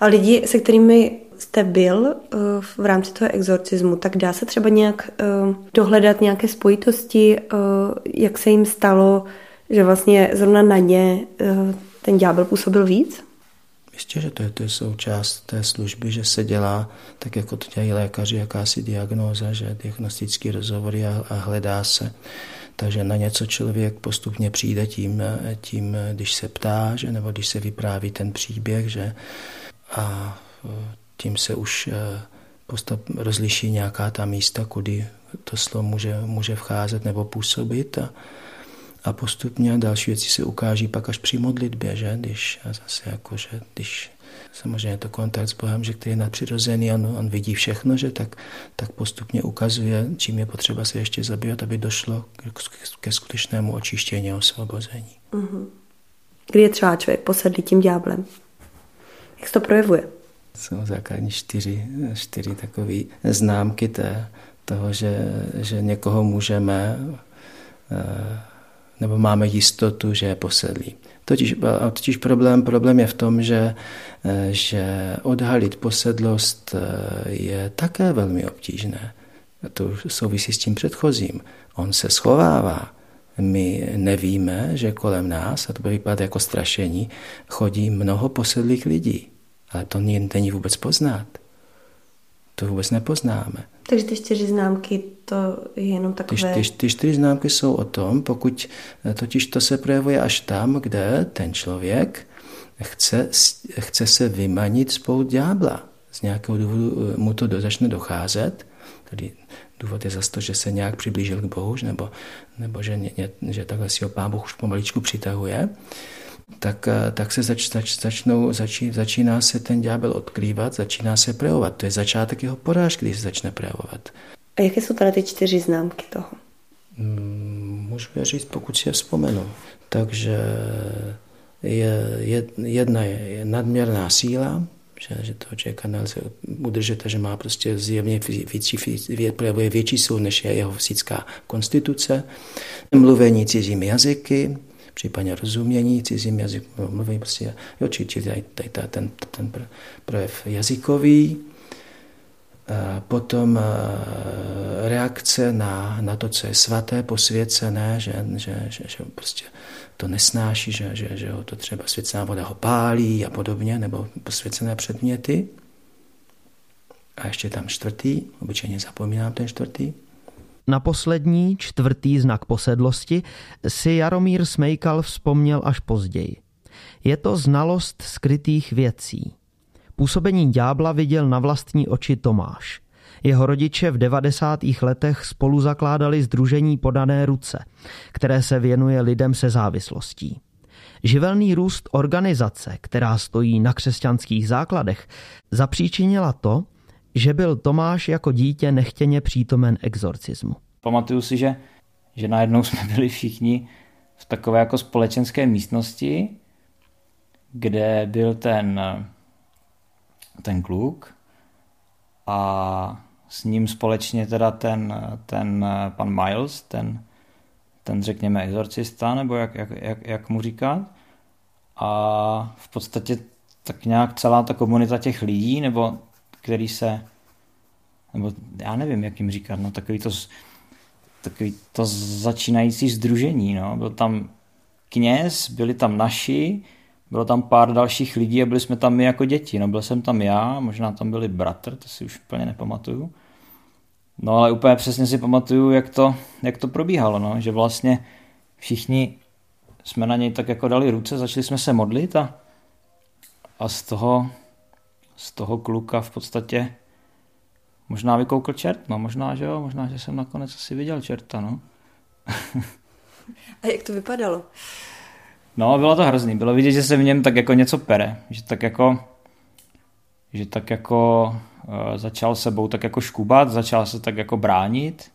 A lidi, se kterými jste byl eh, v rámci toho exorcismu, tak dá se třeba nějak eh, dohledat nějaké spojitosti, eh, jak se jim stalo, že vlastně zrovna na ně ten ďábel působil víc? Jistě, že to je, to je součást té služby, že se dělá, tak jako to dělají lékaři, jakási diagnóza, že diagnostický rozhovory a, a hledá se. Takže na něco člověk postupně přijde tím, tím když se ptá, že, nebo když se vypráví ten příběh, že, a tím se už postup rozliší nějaká ta místa, kudy to slovo může, může vcházet nebo působit a, a postupně další věci se ukáží pak až při modlitbě, že? Když, a zase jako, že když samozřejmě to kontakt s Bohem, že který je nadpřirozený, on, on vidí všechno, že tak, tak postupně ukazuje, čím je potřeba se ještě zabývat, aby došlo ke, ke skutečnému očištění a osvobození. Mm-hmm. Kdy je třeba člověk posedlý tím ďáblem? Jak se to projevuje? Jsou základní čtyři, čtyři takové známky té, toho, že, že někoho můžeme eh, nebo máme jistotu, že je posedlý. Totiž, totiž problém, problém je v tom, že, eh, že odhalit posedlost eh, je také velmi obtížné. To souvisí s tím předchozím. On se schovává. My nevíme, že kolem nás, a to by vypadat jako strašení, chodí mnoho posedlých lidí. Ale to není vůbec poznat. To vůbec nepoznáme. Takže ty čtyři známky, to je jenom takové... Ty, ty, ty čtyři známky jsou o tom, pokud totiž to se projevuje až tam, kde ten člověk chce, chce se vymanit spolu ďábla. Z nějakého důvodu mu to do, začne docházet, tedy důvod je zase to, že se nějak přiblížil k Bohu, nebo, nebo že, ně, že takhle si ho Pán Boh už pomaličku přitahuje tak, eh, tak se zač, zač, začnou, začí, začíná se ten ďábel odkrývat, začíná se projevovat. To je začátek jeho porážky, když se začne projevovat. A jaké jsou teda ty čtyři známky toho? Mm, můžu je říct, pokud si je vzpomenu. Takže je, je, jedna je, je nadměrná síla, že, že toho člověka nelze udržet a že má prostě zjevně větší, projevuje větší sílu, než je jeho fyzická konstituce. Mluvení cizími jazyky, případně rozumění cizím jazyku, mluvím prostě, jo, či, či tady, tady, tady ten, ten projev jazykový, potom reakce na, na to, co je svaté, posvěcené, že, že, že, že prostě to nesnáší, že, že, že ho to třeba svěcená voda ho pálí a podobně, nebo posvěcené předměty. A ještě tam čtvrtý, obyčejně zapomínám ten čtvrtý, na poslední, čtvrtý znak posedlosti si Jaromír Smejkal vzpomněl až později. Je to znalost skrytých věcí. Působení ďábla viděl na vlastní oči Tomáš. Jeho rodiče v 90. letech spolu zakládali združení Podané ruce, které se věnuje lidem se závislostí. Živelný růst organizace, která stojí na křesťanských základech, zapříčinila to, že byl Tomáš jako dítě nechtěně přítomen exorcismu. Pamatuju si, že, že najednou jsme byli všichni v takové jako společenské místnosti, kde byl ten, ten kluk a s ním společně teda ten, ten pan Miles, ten, ten řekněme exorcista, nebo jak, jak, jak, jak mu říkat. A v podstatě tak nějak celá ta komunita těch lidí, nebo který se, nebo já nevím, jak jim říkat, no takový to, takový to začínající združení, no. Byl tam kněz, byli tam naši, bylo tam pár dalších lidí a byli jsme tam my jako děti. No byl jsem tam já, možná tam byli bratr, to si už úplně nepamatuju. No ale úplně přesně si pamatuju, jak to, jak to probíhalo, no. že vlastně všichni jsme na něj tak jako dali ruce, začali jsme se modlit a, a z toho, z toho kluka v podstatě možná vykoukl čert, no možná, že jo, možná, že jsem nakonec asi viděl čerta, no. A jak to vypadalo? No, bylo to hrozný. Bylo vidět, že se v něm tak jako něco pere. Že tak jako, že tak jako uh, začal sebou tak jako škubat, začal se tak jako bránit.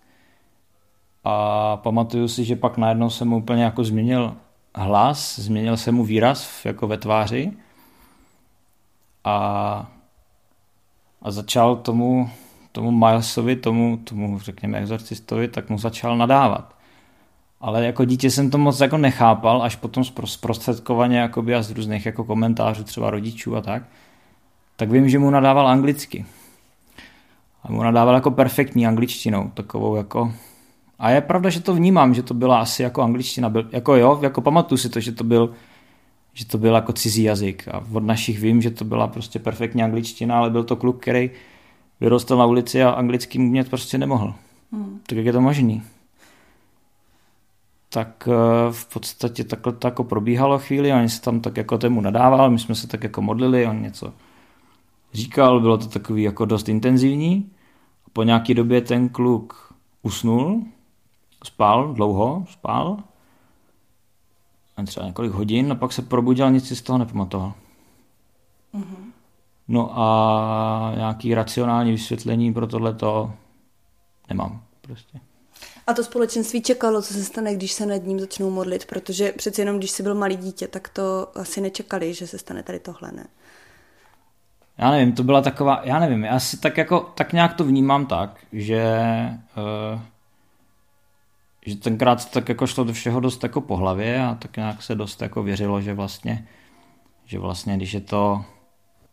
A pamatuju si, že pak najednou se mu úplně jako změnil hlas, změnil se mu výraz jako ve tváři. A, a začal tomu, tomu Milesovi, tomu, tomu řekněme exorcistovi, tak mu začal nadávat. Ale jako dítě jsem to moc jako nechápal, až potom zprostředkovaně jakoby a z různých jako komentářů třeba rodičů a tak, tak vím, že mu nadával anglicky. A mu nadával jako perfektní angličtinou, takovou jako... A je pravda, že to vnímám, že to byla asi jako angličtina. Byl, jako jo, jako pamatuju si to, že to byl že to byl jako cizí jazyk. A od našich vím, že to byla prostě perfektní angličtina, ale byl to kluk, který vyrostl na ulici a anglicky umět prostě nemohl. Hmm. Tak jak je to možný? tak eh, v podstatě takhle to jako probíhalo chvíli, oni se tam tak jako tému nadával, my jsme se tak jako modlili, on něco říkal, bylo to takový jako dost intenzivní. Po nějaké době ten kluk usnul, spal dlouho, spal, třeba několik hodin a pak se probudil, nic si z toho nepamatoval. Mm-hmm. No a nějaký racionální vysvětlení pro tohle to nemám prostě. A to společenství čekalo, co se stane, když se nad ním začnou modlit, protože přeci jenom, když jsi byl malý dítě, tak to asi nečekali, že se stane tady tohle, ne? Já nevím, to byla taková, já nevím, já si tak jako, tak nějak to vnímám tak, že uh, že tenkrát tak jako šlo do všeho dost jako po hlavě a tak nějak se dost jako věřilo, že vlastně, že vlastně, když je to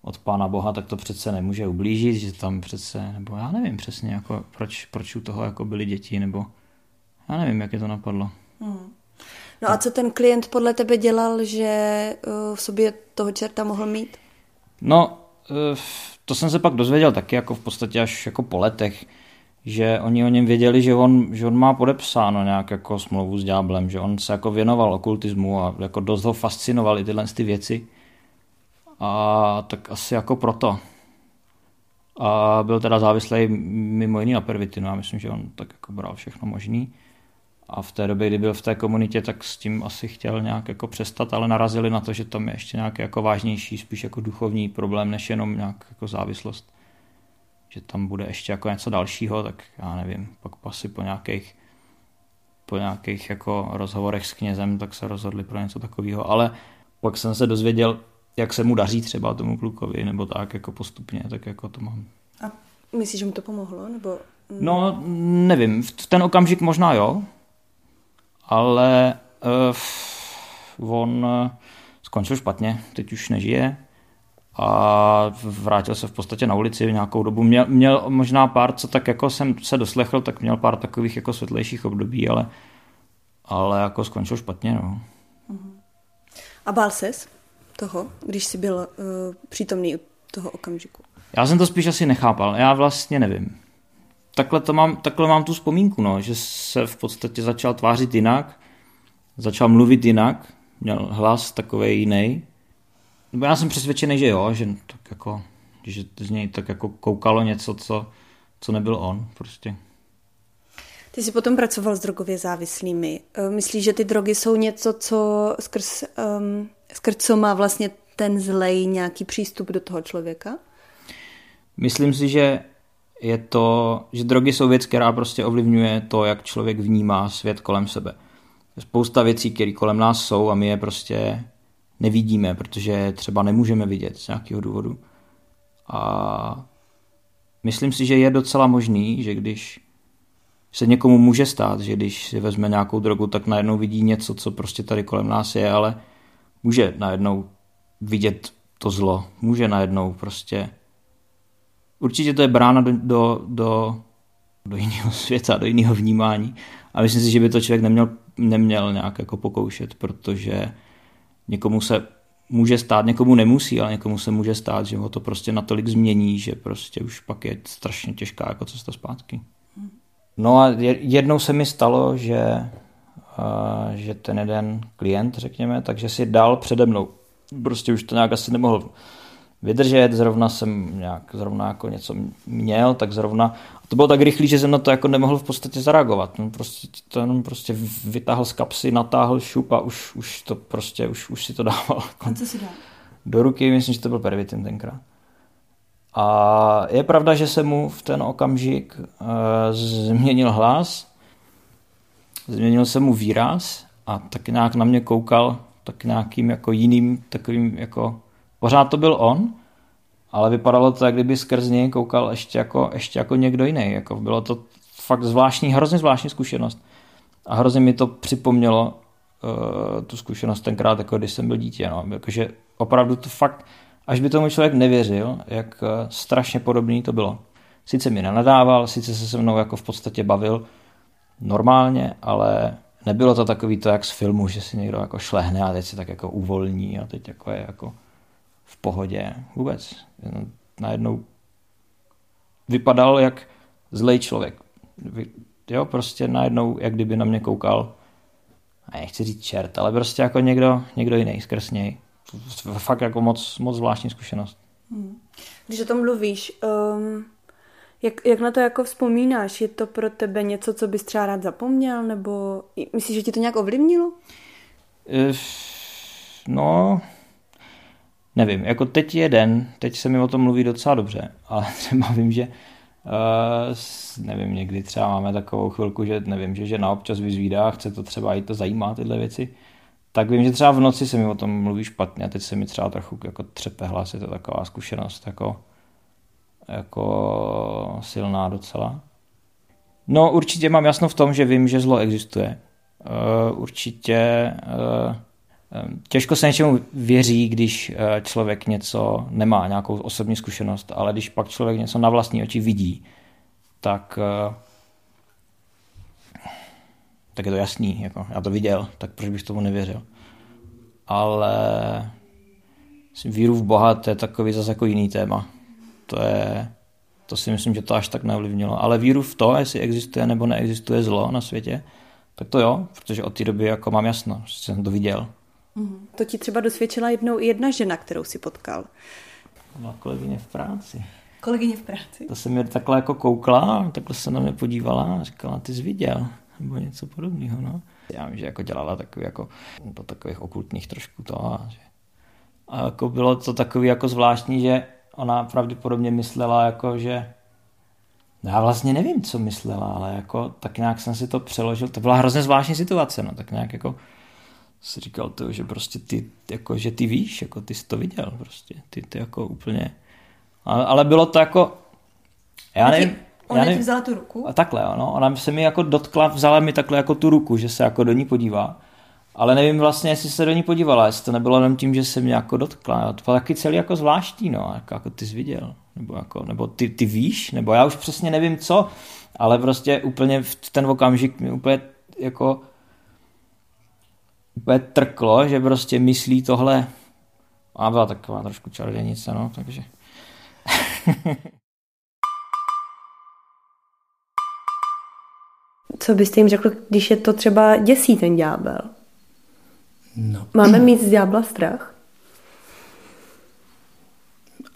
od Pána Boha, tak to přece nemůže ublížit, že tam přece, nebo já nevím přesně, jako proč, proč u toho jako byly děti, nebo já nevím, jak je to napadlo. Hmm. No a co ten klient podle tebe dělal, že uh, v sobě toho čerta mohl mít? No, uh, to jsem se pak dozvěděl taky jako v podstatě až jako po letech, že oni o něm věděli, že on, že on má podepsáno nějak jako smlouvu s ďáblem, že on se jako věnoval okultismu a jako dost ho fascinovaly tyhle ty věci. A tak asi jako proto. A byl teda závislý mimo jiný na pervitinu. Já myslím, že on tak jako bral všechno možný. A v té době, kdy byl v té komunitě, tak s tím asi chtěl nějak jako přestat, ale narazili na to, že tam je ještě nějaký jako vážnější, spíš jako duchovní problém, než jenom nějak jako závislost že tam bude ještě jako něco dalšího, tak já nevím, pak asi po nějakých po nějakých jako rozhovorech s knězem, tak se rozhodli pro něco takového, ale pak jsem se dozvěděl, jak se mu daří třeba tomu klukovi, nebo tak jako postupně, tak jako to mám. A myslíš, že mu to pomohlo? Nebo... No, nevím, v ten okamžik možná jo, ale uh, on uh, skončil špatně, teď už nežije, a vrátil se v podstatě na ulici v nějakou dobu. Měl, měl možná pár, co tak jako jsem se doslechl, tak měl pár takových jako světlejších období, ale, ale jako skončil špatně. No. A bál ses toho, když jsi byl uh, přítomný u toho okamžiku? Já jsem to spíš asi nechápal, já vlastně nevím. Takhle, to mám, takhle mám tu vzpomínku, no, že se v podstatě začal tvářit jinak, začal mluvit jinak, měl hlas takový jiný nebo já jsem přesvědčený, že jo, že tak jako, že z něj tak jako koukalo něco, co, co nebyl on prostě. Ty jsi potom pracoval s drogově závislými. E, myslíš, že ty drogy jsou něco, co skrz, um, skrz co má vlastně ten zlej nějaký přístup do toho člověka? Myslím si, že je to, že drogy jsou věc, která prostě ovlivňuje to, jak člověk vnímá svět kolem sebe. Spousta věcí, které kolem nás jsou a my je prostě nevidíme, protože třeba nemůžeme vidět z nějakého důvodu. A myslím si, že je docela možný, že když se někomu může stát, že když si vezme nějakou drogu, tak najednou vidí něco, co prostě tady kolem nás je, ale může najednou vidět to zlo, může najednou prostě. Určitě to je brána do, do, do, do jiného světa, do jiného vnímání. A myslím si, že by to člověk neměl, neměl nějak jako pokoušet, protože někomu se může stát, někomu nemusí, ale někomu se může stát, že ho to prostě natolik změní, že prostě už pak je strašně těžká jako cesta zpátky. No a jednou se mi stalo, že, že ten jeden klient, řekněme, takže si dal přede mnou. Prostě už to nějak asi nemohl vydržet, zrovna jsem nějak, zrovna jako něco měl, tak zrovna, a to bylo tak rychlý, že jsem na to jako nemohl v podstatě zareagovat, no prostě to jenom prostě vytáhl z kapsy, natáhl šup a už, už to prostě, už, už si to dával. A co si dal? Do ruky, myslím, že to byl pervitin tenkrát. A je pravda, že se mu v ten okamžik uh, změnil hlas, změnil se mu výraz a tak nějak na mě koukal tak nějakým jako jiným takovým jako Pořád to byl on, ale vypadalo to, jak kdyby skrz něj koukal ještě jako, ještě jako někdo jiný. Jako bylo to fakt zvláštní, hrozně zvláštní zkušenost. A hrozně mi to připomnělo uh, tu zkušenost tenkrát, jako když jsem byl dítě. No. Jakože opravdu to fakt, až by tomu člověk nevěřil, jak uh, strašně podobný to bylo. Sice mi nenadával, sice se se mnou jako v podstatě bavil normálně, ale nebylo to takový to, jak z filmu, že si někdo jako šlehne a teď se tak jako uvolní a teď jako je jako v pohodě. Vůbec. Najednou vypadal jak zlej člověk. Jo, prostě najednou, jak kdyby na mě koukal a nechci říct čert, ale prostě jako někdo, někdo jiný skrz něj. Fakt jako moc, moc zvláštní zkušenost. Hmm. Když o tom mluvíš, um, jak, jak na to jako vzpomínáš? Je to pro tebe něco, co bys třeba rád zapomněl? Nebo myslíš, že ti to nějak ovlivnilo? No, nevím, jako teď je den, teď se mi o tom mluví docela dobře, ale třeba vím, že Uh, nevím, někdy třeba máme takovou chvilku, že nevím, že žena občas vyzvídá, chce to třeba i to zajímá tyhle věci, tak vím, že třeba v noci se mi o tom mluví špatně a teď se mi třeba trochu jako třepe hlas, je to taková zkušenost jako, jako silná docela. No určitě mám jasno v tom, že vím, že zlo existuje. Uh, určitě uh, Těžko se něčemu věří, když člověk něco nemá, nějakou osobní zkušenost, ale když pak člověk něco na vlastní oči vidí, tak, tak je to jasný. Jako, já to viděl, tak proč bych tomu nevěřil. Ale víru v Boha to je takový zase jako jiný téma. To je, to si myslím, že to až tak neovlivnilo. Ale víru v to, jestli existuje nebo neexistuje zlo na světě, tak to jo, protože od té doby jako mám jasno, že jsem to viděl. Mhm. To ti třeba dosvědčila jednou i jedna žena, kterou si potkal. Byla kolegyně v práci. Kolegyně v práci? To se mi takhle jako koukla, takhle se na mě podívala a říkala, ty jsi viděl, nebo něco podobného, no. Já vím, že jako dělala takový jako do takových okultních trošku to a, že, a jako bylo to takový jako zvláštní, že ona pravděpodobně myslela jako, že no já vlastně nevím, co myslela, ale jako tak nějak jsem si to přeložil. To byla hrozně zvláštní situace, no, tak nějak jako si říkal to, že prostě ty, jako, že ty víš, jako ty jsi to viděl prostě, ty, ty jako úplně, ale, ale bylo to jako, já nevím, Ona ti vzala tu ruku? A takhle, no. Ona se mi jako dotkla, vzala mi takhle jako tu ruku, že se jako do ní podívá. Ale nevím vlastně, jestli se do ní podívala, jestli to nebylo jenom tím, že se mě jako dotkla. To bylo taky celý jako zvláštní, no, jako, jako ty jsi viděl. Nebo, jako, nebo ty, ty víš, nebo já už přesně nevím co, ale prostě úplně v ten okamžik mi úplně jako trklo, že prostě myslí tohle a byla taková trošku čarodějnice, no, takže Co byste jim řekl, když je to třeba děsí ten ďábel? No. Máme mít z ďábla strach?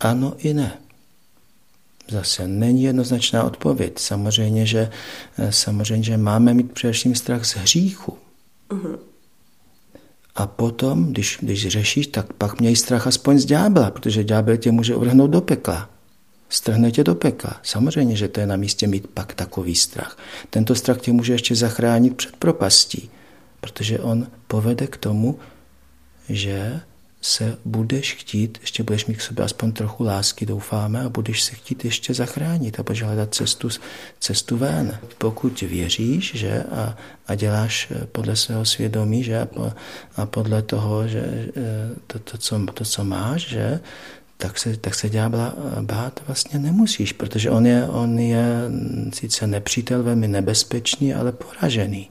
Ano i ne. Zase není jednoznačná odpověď. Samozřejmě, že, samozřejmě, že máme mít především strach z hříchu. Uh-huh. A potom, když, když řešíš, tak pak měj strach aspoň z ďábla, protože ďábel tě může uvrhnout do pekla strhne tě do pekla. Samozřejmě, že to je na místě mít pak takový strach. Tento strach tě může ještě zachránit před propastí, protože on povede k tomu, že se budeš chtít, ještě budeš mít k sobě aspoň trochu lásky, doufáme, a budeš se chtít ještě zachránit a budeš hledat cestu, cestu ven. Pokud věříš že, a, a děláš podle svého svědomí že, a, a podle toho, že eh, to, to, co, to, co máš, že, tak se, tak se ďábla eh, bát vlastně nemusíš, protože on je, on je sice nepřítel velmi nebezpečný, ale poražený.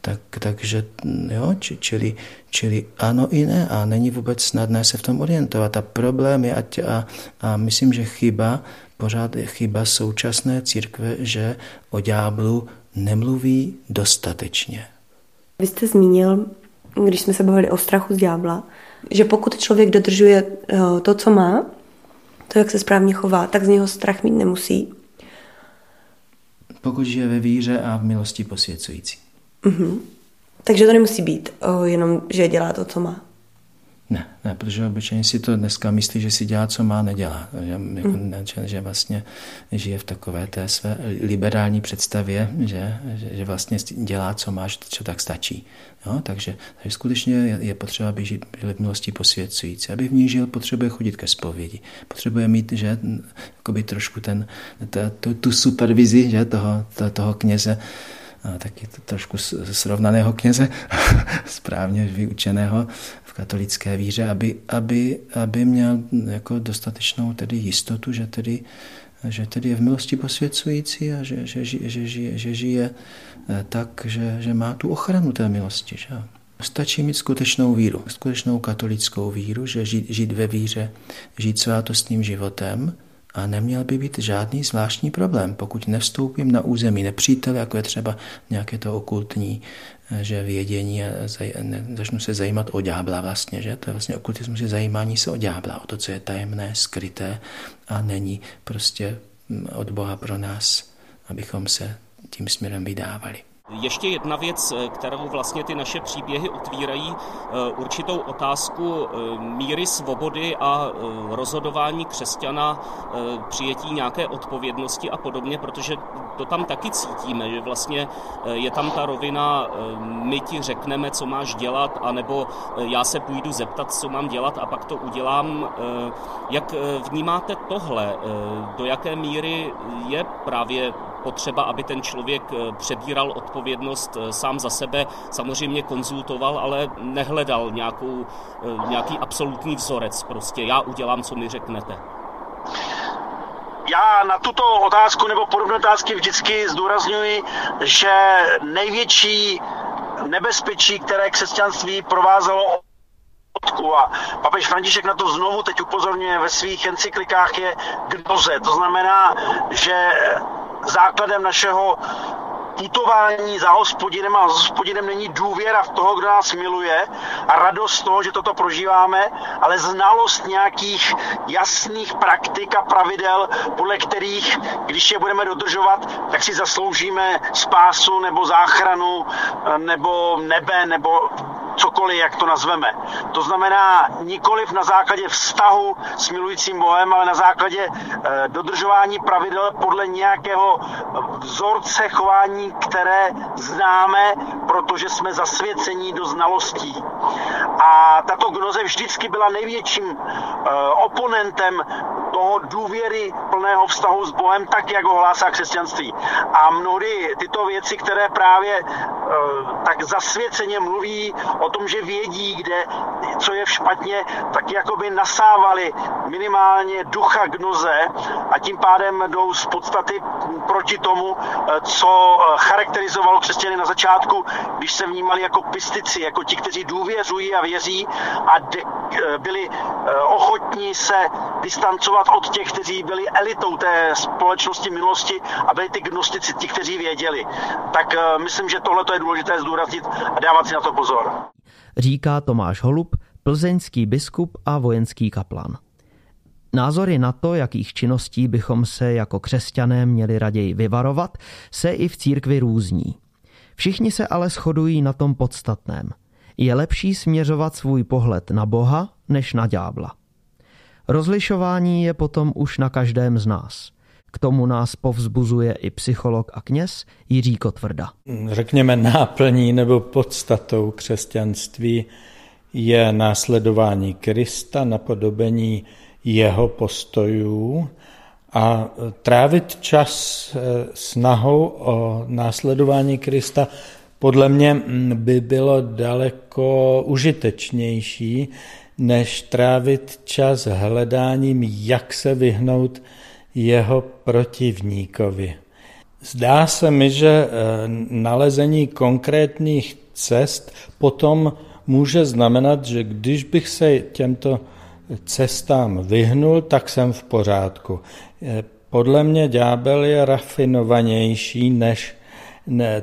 Tak, takže jo, čili, čili ano i ne a není vůbec snadné se v tom orientovat. A problém je, a, a, a myslím, že chyba, pořád je chyba současné církve, že o ďáblu nemluví dostatečně. Vy jste zmínil, když jsme se bavili o strachu z ďábla, že pokud člověk dodržuje eh, to, co má, to, jak se správně chová, tak z něho strach mít nemusí. Pokud žije ve víře a v milosti posvěcující. Uh-huh. Takže to nemusí být o, jenom, že dělá to, co má. Ne, ne, protože obyčejně si to dneska myslí, že si dělá, co má, nedělá. Že, jako, mm. že, že vlastně žije v takové té své liberální představě, že, že, že vlastně dělá, co má, že tak stačí. Jo? Takže, takže skutečně je, je potřeba, aby žil v milosti posvěcující. Aby v ní žil, potřebuje chodit ke zpovědi. Potřebuje mít že, jakoby trošku ten, ta, tu, tu supervizi že, toho, to, toho kněze, taky to trošku srovnaného kněze, správně vyučeného v katolické víře, aby, aby, aby měl jako dostatečnou tedy jistotu, že tedy, že tedy je v milosti posvěcující a že, že, že, že, žije, že žije eh, tak, že, že má tu ochranu té milosti. Že? Stačí mít skutečnou víru, skutečnou katolickou víru, že žít, žít ve víře, žít svátostným životem a neměl by být žádný zvláštní problém, pokud nevstoupím na území nepřítele, jako je třeba nějaké to okultní že vědění a zaj, ne, začnu se zajímat o ďábla vlastně, že to je vlastně okultismus je zajímání se o ďábla, o to, co je tajemné, skryté a není prostě od Boha pro nás, abychom se tím směrem vydávali. Ještě jedna věc, eh, kterou vlastně ty naše příběhy otvírají, eh, určitou otázku eh, míry svobody a rozhodování křesťana, přijetí nějaké odpovědnosti a podobně, protože to tam taky cítíme, že vlastně je tam ta rovina, my ti řekneme, co máš dělat, anebo já se půjdu zeptat, co mám dělat a pak to udělám. Jak vnímáte tohle? Do jaké míry je právě potřeba, aby ten člověk eh, přebíral odpovědnost eh, sám za sebe, samozřejmě konzultoval, ale nehledal nějakou, eh, nějaký absolutní vzorec. Prostě já udělám, co mi řeknete. Já na tuto otázku nebo podobné otázky vždycky zdůrazňuji, že největší nebezpečí, které křesťanství provázelo a papež František na to znovu teď upozorňuje ve svých encyklikách je gnoze. To znamená, že základem našeho putování za hospodinem a hospodinem není důvěra v toho, kdo nás miluje a radost toho, že toto prožíváme, ale znalost nějakých jasných praktik a pravidel, podle kterých, když je budeme dodržovat, tak si zasloužíme spásu nebo záchranu nebo nebe nebo cokoliv, jak to nazveme. To znamená nikoliv na základě vztahu s milujícím Bohem, ale na základě eh, dodržování pravidel podle nějakého vzorce chování, které známe, protože jsme zasvěcení do znalostí. A tato gnoze vždycky byla největším eh, oponentem toho důvěry plného vztahu s Bohem, tak jak ho hlásá křesťanství. A mnohdy tyto věci, které právě eh, tak zasvěceně mluví o tom, že vědí, kde, co je špatně, tak jakoby nasávali minimálně ducha gnoze a tím pádem jdou z podstaty proti tomu, eh, co charakterizovalo křesťany na začátku, když se vnímali jako pistici, jako ti, kteří důvěřují a věří a de- byli ochotní se distancovat od těch, kteří byli elitou té společnosti minulosti a byli ty gnostici, ti, kteří věděli. Tak uh, myslím, že tohle je důležité zdůraznit a dávat si na to pozor. Říká Tomáš Holub, plzeňský biskup a vojenský kaplan. Názory na to, jakých činností bychom se jako křesťané měli raději vyvarovat, se i v církvi různí. Všichni se ale shodují na tom podstatném. Je lepší směřovat svůj pohled na Boha než na ďábla. Rozlišování je potom už na každém z nás. K tomu nás povzbuzuje i psycholog a kněz Jiří Kotvrda. Řekněme náplní nebo podstatou křesťanství je následování Krista, napodobení jeho postojů a trávit čas eh, snahou o následování Krista podle mě mm, by bylo daleko užitečnější, než trávit čas hledáním, jak se vyhnout jeho protivníkovi. Zdá se mi, že eh, nalezení konkrétních cest potom může znamenat, že když bych se těmto cestám vyhnul, tak jsem v pořádku. Eh, podle mě ďábel je rafinovanější než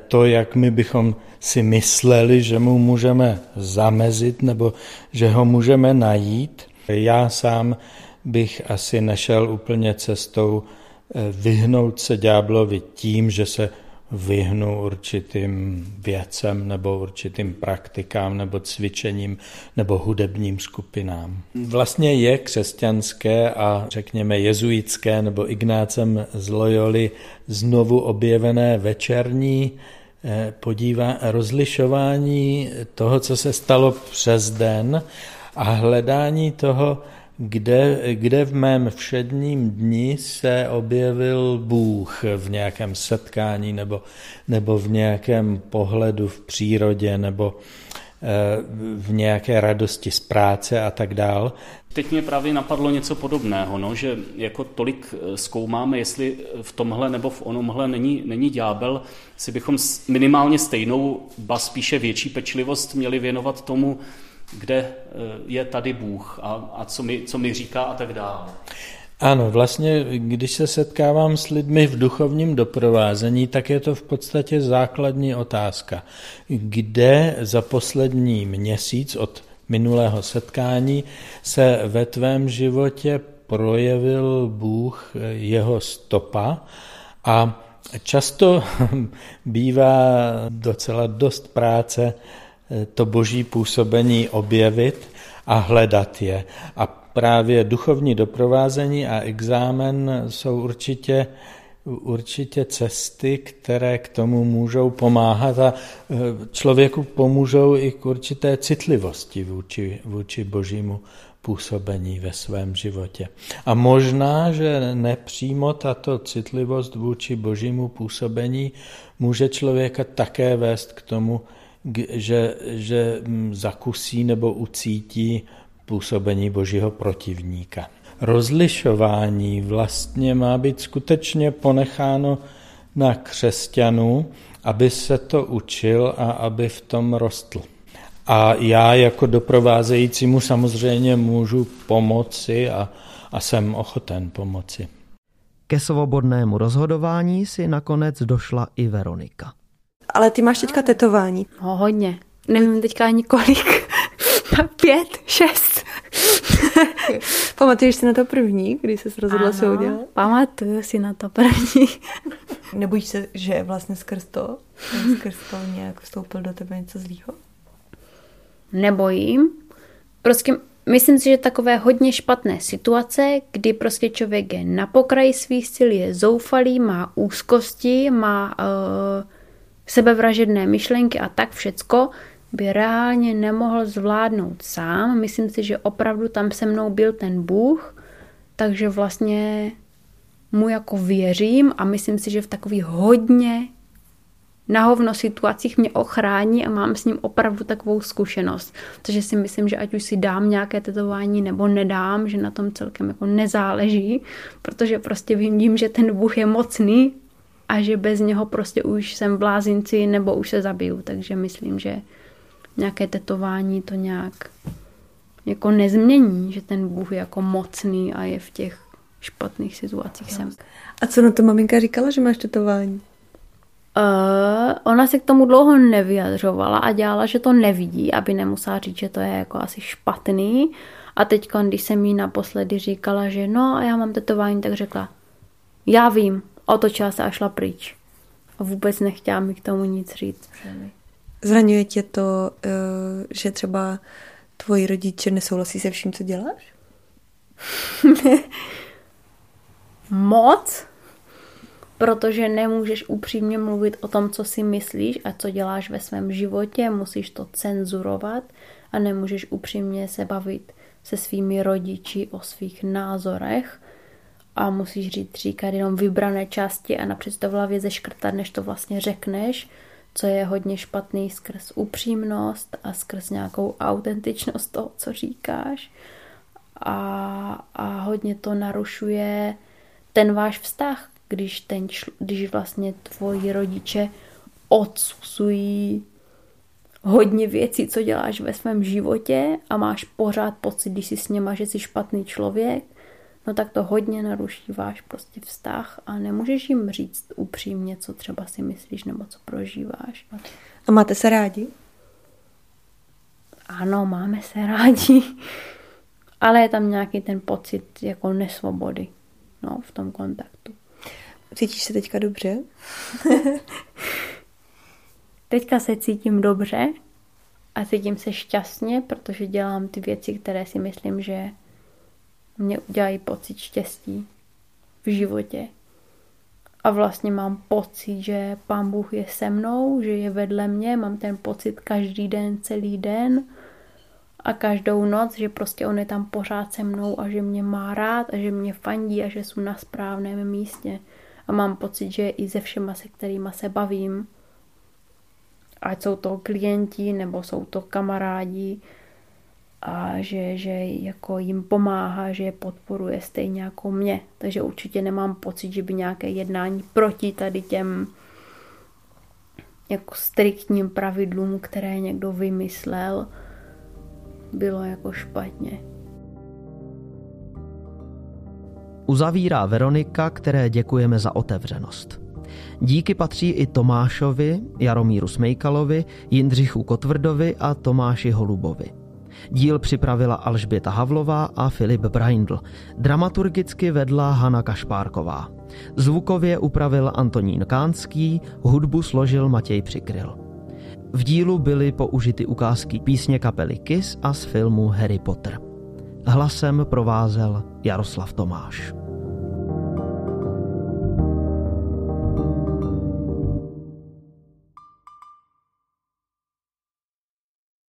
to, jak my bychom si mysleli, že mu můžeme zamezit nebo že ho můžeme najít. Já sám bych asi nešel úplně cestou eh, vyhnout se ďáblovi tím, že se vyhnu určitým věcem nebo určitým praktikám nebo cvičením nebo hudebním skupinám. Vlastně je křesťanské a řekněme jezuitské nebo Ignácem z Loyoli znovu objevené večerní Eh, podívá, rozlišování toho, co se stalo přes den a hledání toho, kde, kde v mém všedním dni se objevil Bůh v nějakém setkání nebo, nebo v nějakém pohledu v přírodě nebo eh, v nějaké radosti z práce a tak dál. Teď mě právě napadlo něco podobného, no, že jako tolik eh, zkoumáme, jestli v tomhle nebo v onomhle není, není ďábel, si bychom minimálně stejnou, ba spíše větší pečlivost měli věnovat tomu, kde eh, je tady Bůh a, a co, mi, co mi říká a tak dále. Ano, vlastně, když se setkávám s lidmi v duchovním doprovázení, tak je to v podstatě základní otázka. Kde za poslední měsíc od minulého setkání se ve tvém životě projevil Bůh jeho stopa a často bývá docela dost práce to boží působení objevit a hledat je. A právě duchovní doprovázení a exámen jsou určitě, určitě cesty, které k tomu můžou pomáhat a e, člověku pomůžou i k určité citlivosti vůči, vůči božímu působení ve svém životě. A možná, že nepřímo tato citlivost vůči božímu působení může člověka také vést k tomu, že, že mm, zakusí nebo ucítí působení božího protivníka. Rozlišování vlastně má být skutečně ponecháno na křesťanu, aby se to učil a aby v tom rostl. A já jako doprovázejícímu samozřejmě můžu pomoci a, a jsem ochoten pomoci. Ke svobodnému rozhodování si nakonec došla i Veronika. Ale ty máš teďka tetování. No, hodně. Nevím teďka ani kolik. Pět, šest. Pamatuješ si na to první, když jsi rozhodla se udělat? pamatuju si na to první. Nebojíš se, že vlastně skrz to, skrz to nějak vstoupil do tebe něco zlýho? Nebojím. Prostě myslím si, že takové hodně špatné situace, kdy prostě člověk je na pokraji svých sil, je zoufalý, má úzkosti, má uh, sebevražedné myšlenky a tak všecko, by reálně nemohl zvládnout sám. Myslím si, že opravdu tam se mnou byl ten Bůh, takže vlastně mu jako věřím a myslím si, že v takových hodně na hovno situacích mě ochrání a mám s ním opravdu takovou zkušenost. Takže si myslím, že ať už si dám nějaké tetování nebo nedám, že na tom celkem jako nezáleží, protože prostě vím, že ten Bůh je mocný a že bez něho prostě už jsem v blázinci nebo už se zabiju. Takže myslím, že nějaké tetování to nějak jako nezmění, že ten Bůh je jako mocný a je v těch špatných situacích sem. A co na to maminka říkala, že máš tetování? Uh, ona se k tomu dlouho nevyjadřovala a dělala, že to nevidí, aby nemusela říct, že to je jako asi špatný. A teď, když jsem jí naposledy říkala, že no a já mám tetování, tak řekla, já vím, otočila se a šla pryč. A vůbec nechtěla mi k tomu nic říct. Zraňuje tě to, eh, že třeba tvoji rodiče nesouhlasí se vším, co děláš? Moc, protože nemůžeš upřímně mluvit o tom, co si myslíš a co děláš ve svém životě, musíš to cenzurovat a nemůžeš upřímně se bavit se svými rodiči o svých názorech a musíš říct, říkat jenom vybrané části a napřed to v hlavě zeškrtat, než to vlastně řekneš, co je hodně špatný skrz upřímnost a skrz nějakou autentičnost toho, co říkáš. A, a hodně to narušuje ten váš vztah, když, ten, když vlastně tvoji rodiče odsuzují hodně věcí, co děláš ve svém životě a máš pořád pocit, když jsi s něma, že jsi špatný člověk, no tak to hodně naruší váš prostě vztah a nemůžeš jim říct upřímně, co třeba si myslíš nebo co prožíváš. A máte se rádi? Ano, máme se rádi, ale je tam nějaký ten pocit jako nesvobody no, v tom kontaktu. Cítíš se teďka dobře? teďka se cítím dobře a cítím se šťastně, protože dělám ty věci, které si myslím, že mě udělají pocit štěstí v životě. A vlastně mám pocit, že pán Bůh je se mnou, že je vedle mě, mám ten pocit každý den, celý den a každou noc, že prostě on je tam pořád se mnou a že mě má rád a že mě fandí a že jsou na správném místě. A mám pocit, že i se všema, se kterými se bavím, ať jsou to klienti nebo jsou to kamarádi, a že, že jako jim pomáhá, že je podporuje stejně jako mě. Takže určitě nemám pocit, že by nějaké jednání proti tady těm jako striktním pravidlům, které někdo vymyslel, bylo jako špatně. Uzavírá Veronika, které děkujeme za otevřenost. Díky patří i Tomášovi, Jaromíru Smejkalovi, Jindřichu Kotvrdovi a Tomáši Holubovi. Díl připravila Alžběta Havlová a Filip Braindl. Dramaturgicky vedla Hana Kašpárková. Zvukově upravil Antonín Kánský, hudbu složil Matěj Přikryl. V dílu byly použity ukázky písně kapely Kiss a z filmu Harry Potter. Hlasem provázel Jaroslav Tomáš.